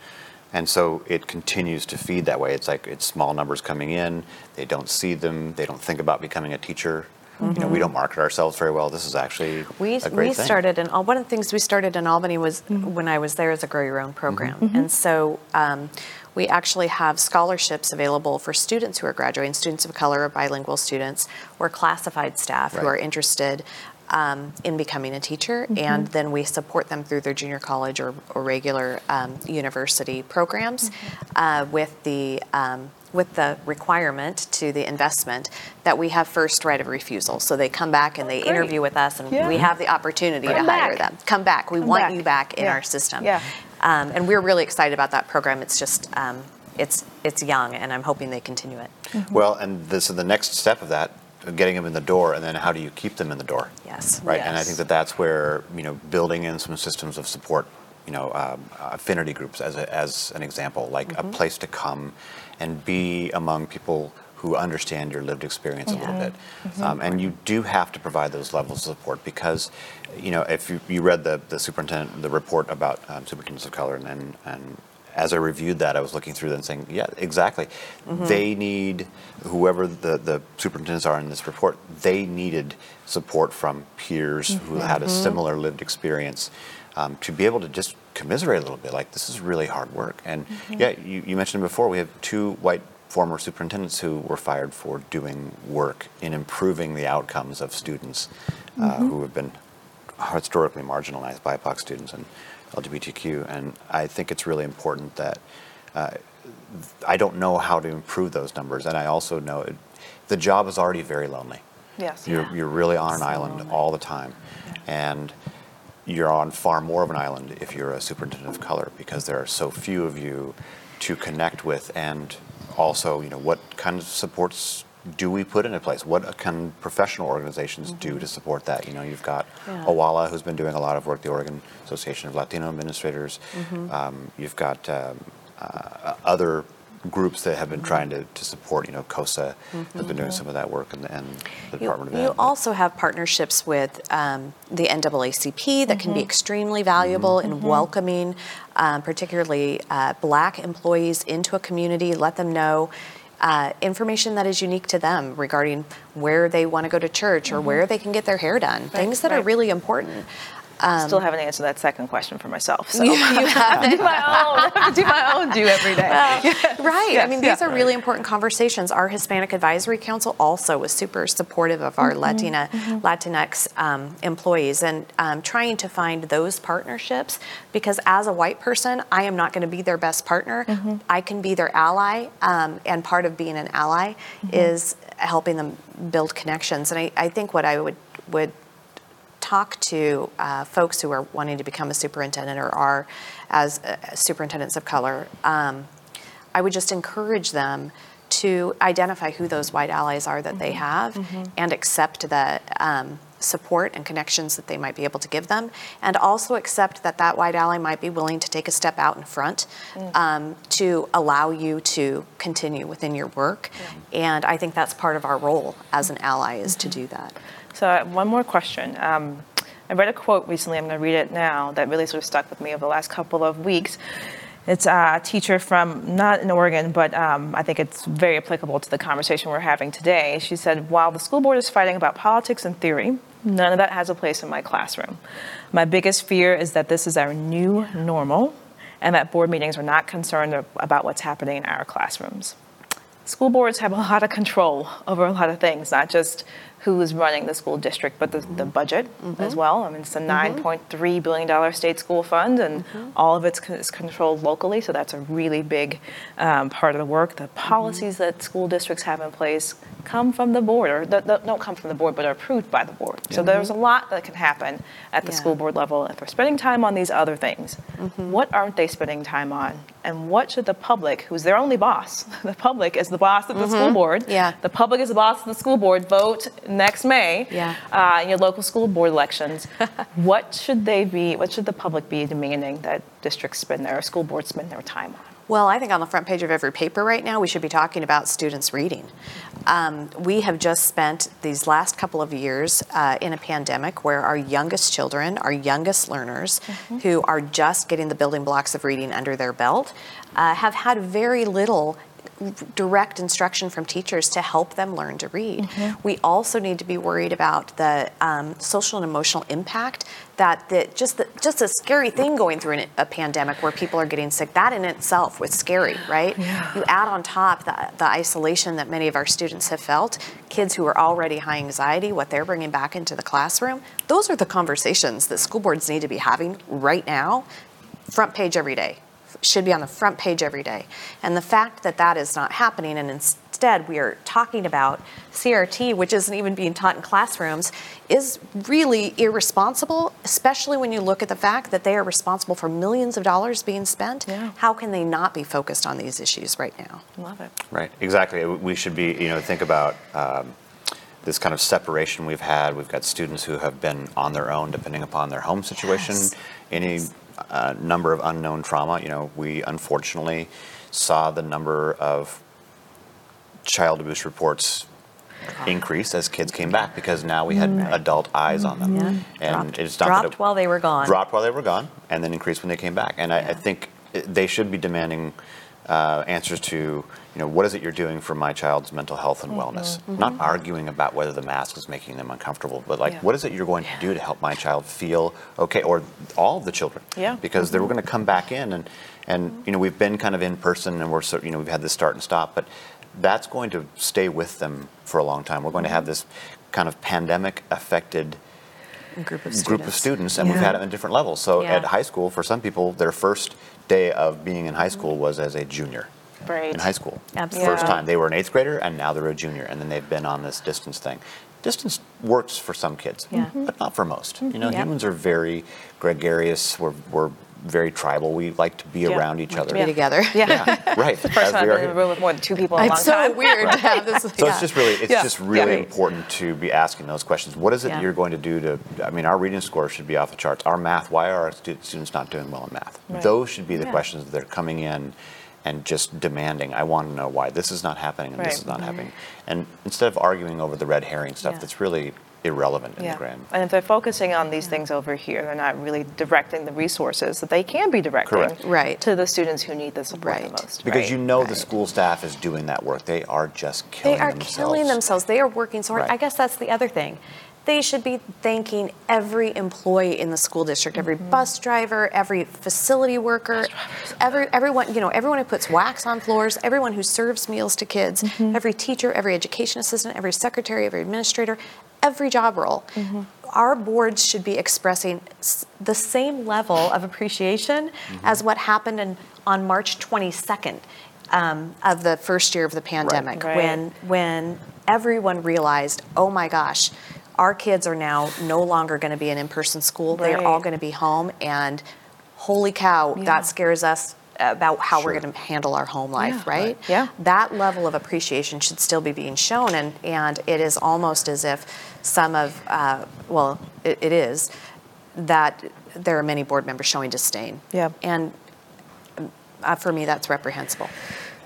And so it continues to feed that way. It's like it's small numbers coming in. They don't see them. They don't think about becoming a teacher. You know, we don't market ourselves very well. This is actually We, a great we started in one of the things we started in Albany was when I was there as a Grow Your Own program, and so um, we actually have scholarships available for students who are graduating, students of color or bilingual students, or classified staff who are interested. Um, in becoming a teacher, and then we support them through their junior college or, or regular um, university programs uh, with the um, with the requirement to the investment that we have first right of refusal. So they come back and they Great. interview with us, and Yeah. we have the opportunity Come to hire them. Come back. We Come want back. you back in Yeah. our system. Yeah. Um, and we're really excited about that program. It's just um, it's it's young, and I'm hoping they continue it. Well, and this is the next step of that, getting them in the door, and then how do you keep them in the door? Yes. Right, and I think that that's where you know building in some systems of support, you know, um, affinity groups as a, as an example, like a place to come and be among people who understand your lived experience a little Yeah. bit, um, and you do have to provide those levels of support because, you know, if you, you read the the superintendent the report about um, superintendents of color and, and and as I reviewed that, I was looking through and saying, yeah, exactly. They need, whoever the, the superintendents are in this report, they needed support from peers who had a similar lived experience um, to be able to just commiserate a little bit. Like, this is really hard work. And yeah, you, you mentioned before, we have two white former superintendents who were fired for doing work in improving the outcomes of students uh, who have been historically marginalized BIPOC students and LGBTQ. And I think it's really important that uh, I don't know how to improve those numbers. And I also know it, the job is already very lonely. Yes. You're, Yeah. you're really on an So island lonely. all the time. And you're on far more of an island if you're a superintendent of color because there are so few of you to connect with and also you know what kind of supports do we put into place? What can professional organizations do to support that? You know you've got Yeah. OALA who's been doing a lot of work the oregon association of latino administrators. Um, you've got um, uh, other groups that have been trying to, to support you know COSA has been doing some of that work and, and the You, department of you ed but- also have partnerships with um, the NAACP that can be extremely valuable in welcoming, um, particularly uh, black employees into a community. Let them know uh, information that is unique to them regarding where they want to go to church or where they can get their hair done. Things that are really important. I still haven't answered that second question for myself. So You, you have do my own. do my own. Do every day. Right. I Yes, mean, yeah. these are really important conversations. Our Hispanic Advisory Council also was super supportive of our Latina, Latinx um, employees and um, trying to find those partnerships because as a white person, I am not going to be their best partner. I can be their ally, um, and part of being an ally is helping them build connections. And I, I think what I would would talk to uh, folks who are wanting to become a superintendent or are as uh, superintendents of color, um, I would just encourage them to identify who those white allies are that they have and accept the um, support and connections that they might be able to give them, and also accept that that white ally might be willing to take a step out in front um, to allow you to continue within your work. And I think that's part of our role as an ally is to do that. So one more question. Um, I read a quote recently. I'm going to read it now. That really sort of stuck with me over the last couple of weeks. It's a teacher from, not in Oregon, but um, I think it's very applicable to the conversation we're having today. She said, While the school board is fighting about politics and theory, none of that has a place in my classroom. My biggest fear is that this is our new normal and that board meetings are not concerned about what's happening in our classrooms. School boards have a lot of control over a lot of things, not just who is running the school district, but the, the mm-hmm. budget mm-hmm. as well. I mean, it's a mm-hmm. $9.3 billion state school fund, and all of it is controlled locally, so that's a really big um, part of the work. The policies that school districts have in place come from the board, or th- th- don't come from the board, but are approved by the board. So there's a lot that can happen at the Yeah. school board level if they're spending time on these other things. What aren't they spending time on? And what should the public, who's their only boss, the public is the boss of the school board. Yeah. The public is the boss of the school board. Vote next May Yeah. uh, in your local school board elections. what should they be? What should the public be demanding that districts spend their, or school boards spend their time on? Well, I think on the front page of every paper right now, we should be talking about students reading. Um, we have just spent these last couple of years uh, in a pandemic where our youngest children, our youngest learners, who are just getting the building blocks of reading under their belt, uh, have had very little direct instruction from teachers to help them learn to read. We also need to be worried about the um, social and emotional impact that the, just the, just a scary thing going through an, a pandemic where people are getting sick. That in itself was scary, right? You add on top the, the isolation that many of our students have felt. Kids who are already high anxiety, what they're bringing back into the classroom. Those are the conversations that school boards need to be having right now, front page every day should be on the front page every day. And the fact that that is not happening, and instead we are talking about CRT, which isn't even being taught in classrooms, is really irresponsible, especially when you look at the fact that they are responsible for millions of dollars being spent. Yeah. How can they not be focused on these issues right now? Love it. Right, exactly. We should be, you know, think about um, this kind of separation we've had. We've got students who have been on their own, depending upon their home situation, Yes. any uh, number of unknown trauma. You know, we unfortunately saw the number of child abuse reports increase as kids came back because now we had adult eyes on them. And Dropped- it's not dropped it- while they were gone. Dropped while they were gone, and then increased when they came back. And I, I think it- they should be demanding uh, answers to, you know, what is it you're doing for my child's mental health and mm-hmm, wellness? Mm-hmm. Not arguing about whether the mask is making them uncomfortable, but like, Yeah. what is it you're going to do to help my child feel okay, or all of the children? Yeah. Because they're mm-hmm. going to come back in, and and you know, we've been kind of in person, and we're so, you know, we've had this start and stop, but that's going to stay with them for a long time. We're going to have this kind of pandemic affected Group of students. group of students, and we've had them on different levels. So Yeah. at high school, for some people, their first day of being in high school was as a junior Right. in high school. Absolutely. First time they were an eighth grader, and now they're a junior, and then they've been on this distance thing. Distance works for some kids, Yeah. but not for most. You know, mm-hmm. Yep. humans are very gregarious. We're, we're very tribal. We like to be Yeah. around each other. Be together. Yeah, right. First time we I've are been in a room with more than two people in a long It's so time. weird to have this. So it's just really, it's Yeah. just really Yeah. important to be asking those questions. What is it Yeah. you're going to do to? I mean, our reading score should be off the charts. Our math. Why are our students not doing well in math? Right. Those should be the Yeah. questions that are coming in, and just demanding. I want to know why this is not happening and this is not happening. And instead of arguing over the red herring stuff, Yeah. that's really irrelevant in Yeah. the grand. And if they're focusing on these things over here, they're not really directing the resources that they can be directing Correct. Right. to the students who need the support Right. the most. Because right? you know the school staff is doing that work. They are just killing themselves. They are themselves. killing themselves. They are working so hard. Right. I guess that's the other thing. They should be thanking every employee in the school district, every Mm-hmm. bus driver, every facility worker, every everyone, you know, everyone who puts wax on floors, everyone who serves meals to kids, Mm-hmm. every teacher, every education assistant, every secretary, every administrator, every job role. Mm-hmm. Our boards should be expressing s- the same level of appreciation as what happened in, on March 22nd um, of the first year of the pandemic Right. when when everyone realized, oh my gosh, our kids are now no longer going to be in in-person school. They're all going to be home, and holy cow, Yeah. that scares us about how we're going to handle our home life, Yeah. right? Yeah. That level of appreciation should still be being shown, and and it is almost as if some of, uh, well, it, it is that there are many board members showing disdain. Yeah. And uh, for me, that's reprehensible.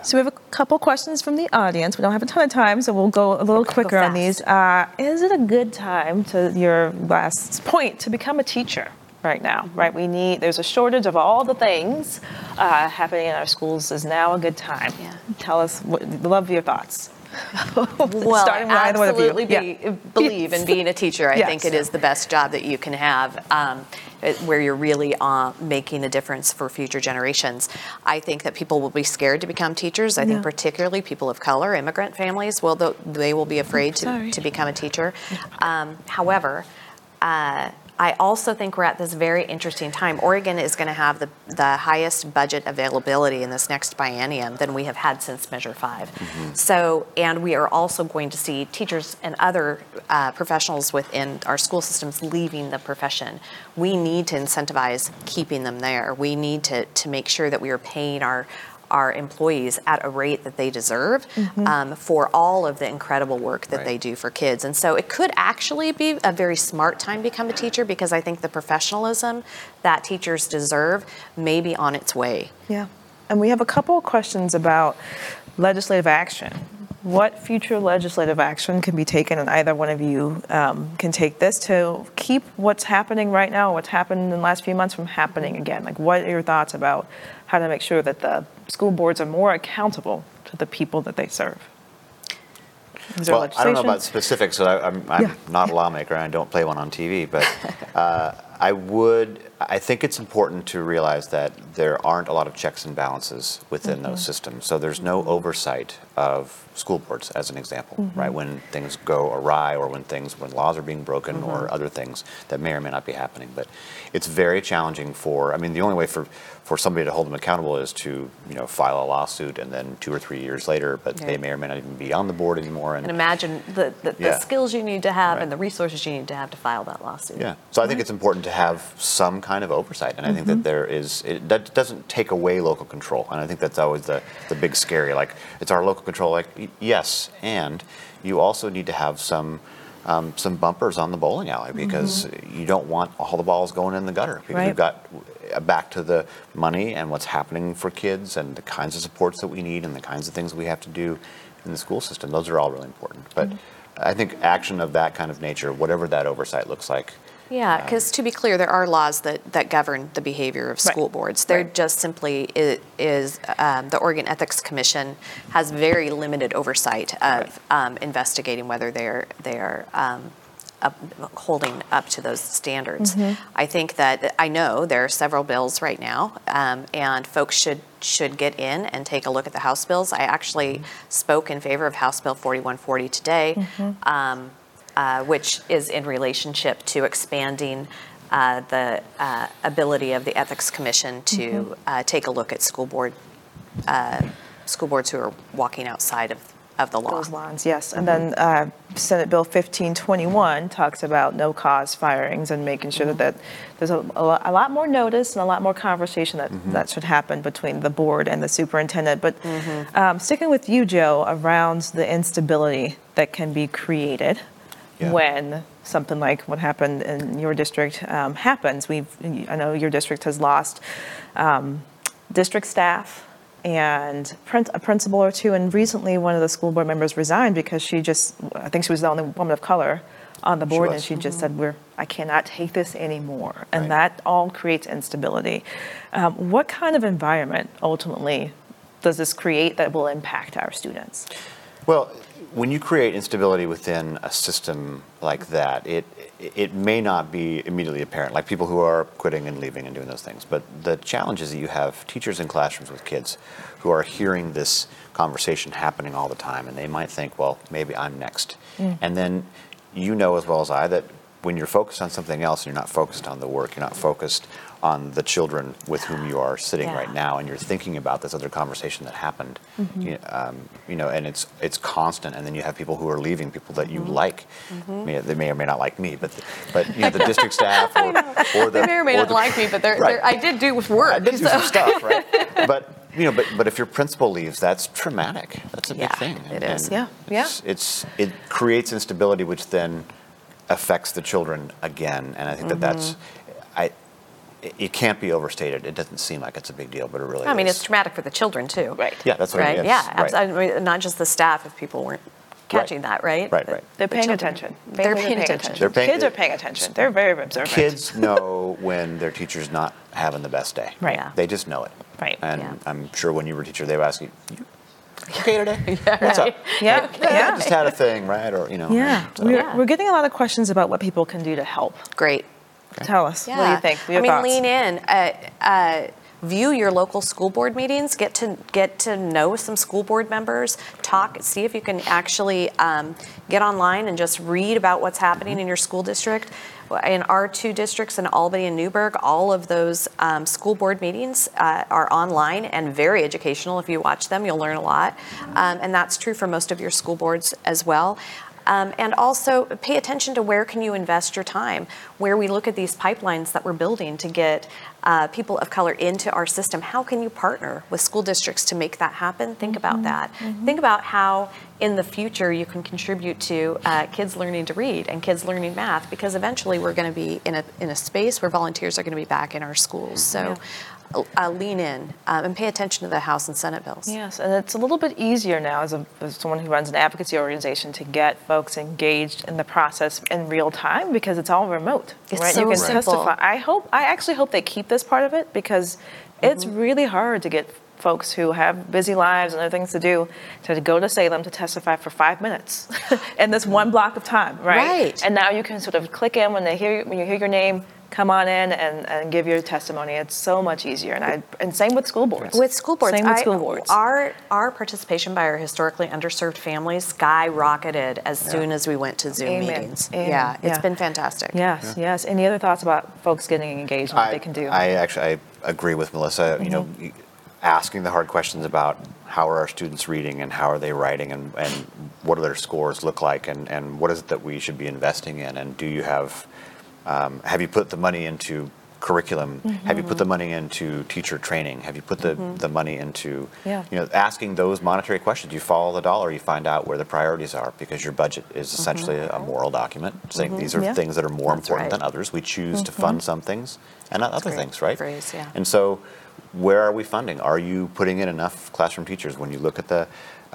So we have a couple questions from the audience. We don't have a ton of time, so we'll go a little quicker on these. Uh, is it a good time, to your last point, to become a teacher right now? Right, we need. There's a shortage of all the things, uh, happening in our schools, is now a good time. Yeah. Tell us, what, love your thoughts. Well, Starting with either one of you. absolutely be, Yeah. believe in being a teacher. I think it is the best job that you can have, um, where you're really uh, making a difference for future generations. I think that people will be scared to become teachers. I think particularly people of color, immigrant families, will th- they will be afraid to, to become a teacher. Um, however, uh, I also think we're at this very interesting time. Oregon is going to have the, the highest budget availability in this next biennium than we have had since Measure 5. So, and we are also going to see teachers and other uh, professionals within our school systems leaving the profession. We need to incentivize keeping them there. We need to, to make sure that we are paying our our employees at a rate that they deserve um, for all of the incredible work that Right. they do for kids. And so it could actually be a very smart time to become a teacher because I think the professionalism that teachers deserve may be on its way. Yeah. And we have a couple of questions about legislative action. What future legislative action can be taken, and either one of you um, can take this to keep what's happening right now, what's happened in the last few months from happening again? Like, what are your thoughts about how to make sure that the school boards are more accountable to the people that they serve? Well, I don't know about specifics, so I, I'm, I'm Yeah. not a lawmaker and I don't play one on TV, but uh, I would, I think it's important to realize that there aren't a lot of checks and balances within those systems. So there's no oversight of school boards, as an example, mm-hmm. right? When things go awry or when things, when laws are being broken or mm-hmm. other things that may or may not be happening. But it's very challenging for, I mean, the only way for, for somebody to hold them accountable is to, you know, file a lawsuit and then two or three years later, but they may or may not even be on the board anymore. And imagine the, the, the Yeah. skills you need to have Right. and the resources you need to have to file that lawsuit. Yeah. So I think mm-hmm. it's important to have some kind of oversight, and I think Mm-hmm. that there is. It, that doesn't take away local control, and I think that's always the the big scary. Like it's our local control. Like yes, and you also need to have some. Um, some bumpers on the bowling alley because you don't want all the balls going in the gutter because Mm-hmm. Right. we've got uh, back to the money and what's happening for kids and the kinds of supports that we need and the kinds of things we have to do in the school system. Those are all really important. But Mm-hmm. I think action of that kind of nature, whatever that oversight looks like, Yeah, because to be clear, there are laws that, that govern the behavior of Right. school boards. They're Right. just simply, is, um, the Oregon Ethics Commission has very limited oversight of um, investigating whether they're, they're um, up- holding up to those standards. I think that, I know there are several bills right now, um, and folks should, should get in and take a look at the House bills. I actually spoke in favor of House Bill 4140 today. um, uh, which is in relationship to expanding uh, the uh, ability of the Ethics Commission to uh, take a look at school board, uh, school boards who are walking outside of, of the law. Those lines, yes. And then uh, Senate Bill 1521 talks about no cause firings and making sure that, that there's a, a a lot more notice and a lot more conversation that, that should happen between the board and the superintendent. But um, sticking with you, Joe, around the instability that can be created Yeah. when something like what happened in your district um, happens. We've, I know your district has lost um, district staff and a principal or two, and recently one of the school board members resigned because she just, I think she was the only woman of color on the board, and was. she just said, "We're, I cannot take this anymore," and Right. that all creates instability. Um, what kind of environment ultimately does this create that will impact our students? Well, when you create instability within a system like that, it it may not be immediately apparent, like people who are quitting and leaving and doing those things. But the challenge is that you have teachers in classrooms with kids who are hearing this conversation happening all the time, and they might think, well, maybe I'm next. Mm. And then you know as well as I that when you're focused on something else and you're not focused on the work, you're not focused on the children with whom you are sitting Yeah. right now, and you're thinking about this other conversation that happened, Mm-hmm. you, um, you know, and it's it's constant. And then you have people who are leaving, people that Mm-hmm. you like. May- they may or may not like me, but but you know the district staff or, or the They may or may or not the- like me, but they're, Right. they're, I did do with work. I did do some stuff, right? But you know, but but if your principal leaves, that's traumatic. That's a big thing. it And- is. and Yeah, yeah. It's, it's it creates instability, which then affects the children again. And I think that that's Mm-hmm. It, it can't be overstated. It doesn't seem like it's a big deal, but it really is. I mean, is. it's traumatic for the children too. Right. Yeah, that's what I mean. Yeah, It's- right. abs- I mean, not just the staff if people weren't catching that, right? Right, right. They're paying children- attention. They're Families are paying attention. They're paying- Kids are paying attention. They're very observant. Kids know when their teacher's not having the best day. Right. Yeah. They just know it. Right. And Yeah. I'm sure when you were a teacher, they would ask you, "You okay today? What's up? Yeah, Yeah, I yeah. just had a thing, right? Or, you know. Yeah, so- we're, Yeah. we're getting a lot of questions about what people can do to help. Great. Tell us. What do you think? Your I mean, thoughts? lean in. Uh, uh, view your local school board meetings. Get to get to know some school board members. Talk. See if you can actually um, get online and just read about what's happening in your school district. In our two districts in Albany and Newberg, all of those um, school board meetings uh, are online and very educational. If you watch them, you'll learn a lot, um, and that's true for most of your school boards as well. Um, and also pay attention to where can you invest your time, where we look at these pipelines that we're building to get uh, people of color into our system. How can you partner with school districts to make that happen? Think about that. Think about how in the future you can contribute to uh, kids learning to read and kids learning math because eventually we're going to be in a, in a space where volunteers are going to be back in our schools. So uh, lean in um, and pay attention to the House and Senate bills. Yes, and it's a little bit easier now as, a, as someone who runs an advocacy organization to get folks engaged in the process in real time because it's all remote. It's right? so you can simple. testify. I hope. I actually hope they keep this part of it because it's Mm-hmm. really hard to get folks who have busy lives and other things to do to go to Salem to testify for five minutes in this one block of time, right? Right. And now you can sort of click in when they hear when you hear your name. Come on in and, and give your testimony. It's so much easier, and I and same with school boards. With school boards, Same with I- school boards. Our our participation by our historically underserved families skyrocketed as soon as we went to Zoom Amen. meetings. Amen. Yeah, it's Yeah. been fantastic. Yes, yes. Any other thoughts about folks getting engaged and what they can do? I actually I agree with Melissa. You know, Mm-hmm. asking the hard questions about how are our students reading and how are they writing and, and what do their scores look like and, and what is it that we should be investing in and do you have um, have you put the money into curriculum have you put the Mm-hmm. money into teacher training have you put the, the money into Yeah. you know asking those monetary questions you follow the dollar you find out where the priorities are because your budget is essentially a moral document saying these are Mm-hmm. Yeah. things that are more That's important right. than others we choose to fund some things and not other things right phrase, yeah. and so, where are we funding? Are you putting in enough classroom teachers? When you look at the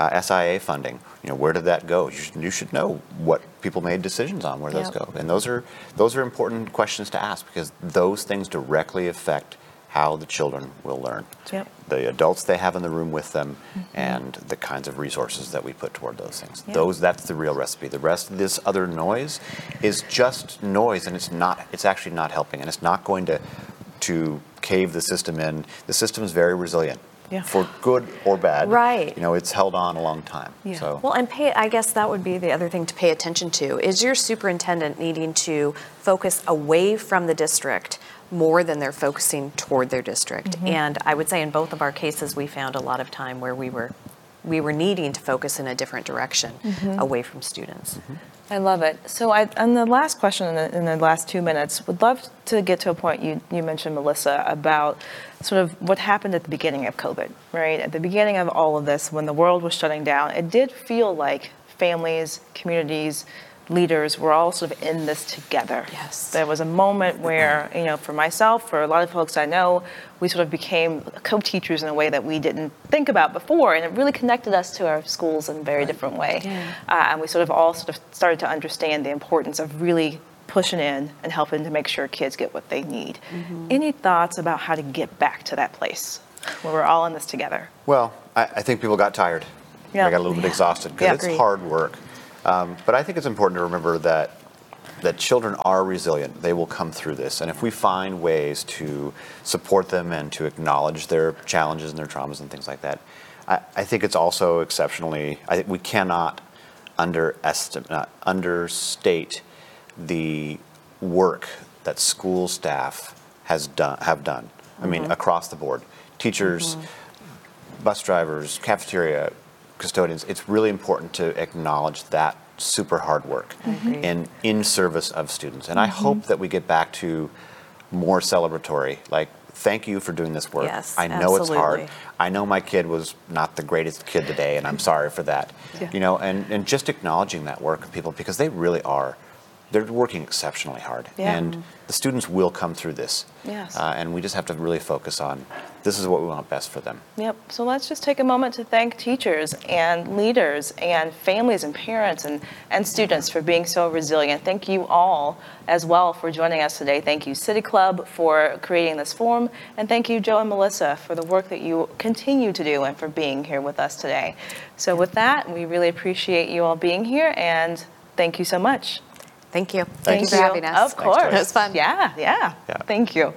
uh, SIA funding, you know where did that go? You should, you should know what people made decisions on where those Yep. go, and those are those are important questions to ask because those things directly affect how the children will learn. Yep. The adults they have in the room with them, and the kinds of resources that we put toward those things. Yeah. Those that's the real recipe. The rest of this other noise is just noise, and it's not. It's actually not helping, and it's not going to to cave the system in. The system is very resilient, Yeah. for good or bad. Right. You know, it's held on a long time. Yeah. So Well, and pay, I guess that would be the other thing to pay attention to. Is your superintendent needing to focus away from the district more than they're focusing toward their district? Mm-hmm. And I would say in both of our cases, we found a lot of time where we were, we were needing to focus in a different direction mm-hmm. away from students. Mm-hmm. I love it. So, I, and the last question in the, in the last two minutes, would love to get to a point you, you mentioned, Melissa, about sort of what happened at the beginning of COVID, right? At the beginning of all of this, when the world was shutting down, it did feel like families, communities, leaders were all sort of in this together. Yes. There was a moment where, you know, for myself, for a lot of folks I know, we sort of became co-teachers in a way that we didn't think about before, and it really connected us to our schools in a very different way. Uh, and we sort of all sort of started to understand the importance of really pushing in and helping to make sure kids get what they need. Any thoughts about how to get back to that place where we're all in this together? Well, I, I think people got tired. Yeah. They got a little bit Yeah. exhausted because Yeah. it's hard work. Um, but I think it's important to remember that that children are resilient. They will come through this, and if we find ways to support them and to acknowledge their challenges and their traumas and things like that, I, I think it's also exceptionally. I think we cannot underestimate, not uh, understate the work that school staff has done have done. I mean, mm-hmm. across the board, teachers mm-hmm. bus drivers, cafeteria custodians, it's really important to acknowledge that super hard work in in service of students. And I mm-hmm. hope that we get back to more celebratory, like thank you for doing this work. Yes, I know it's hard. I know my kid was not the greatest kid today and I'm sorry for that. Yeah. You know, and, and just acknowledging that work of people because they really are they're working exceptionally hard. Yeah. And the students will come through this. Yes. Uh, and we just have to really focus on this is what we want best for them. Yep. So let's just take a moment to thank teachers and leaders and families and parents and, and students for being so resilient. Thank you all as well for joining us today. Thank you, City Club, for creating this forum. And thank you, Joe and Melissa, for the work that you continue to do and for being here with us today. So, with that, we really appreciate you all being here and thank you so much. Thank you. Thank you for having us. Of course. It was fun. Yeah, yeah. Yeah. Thank you.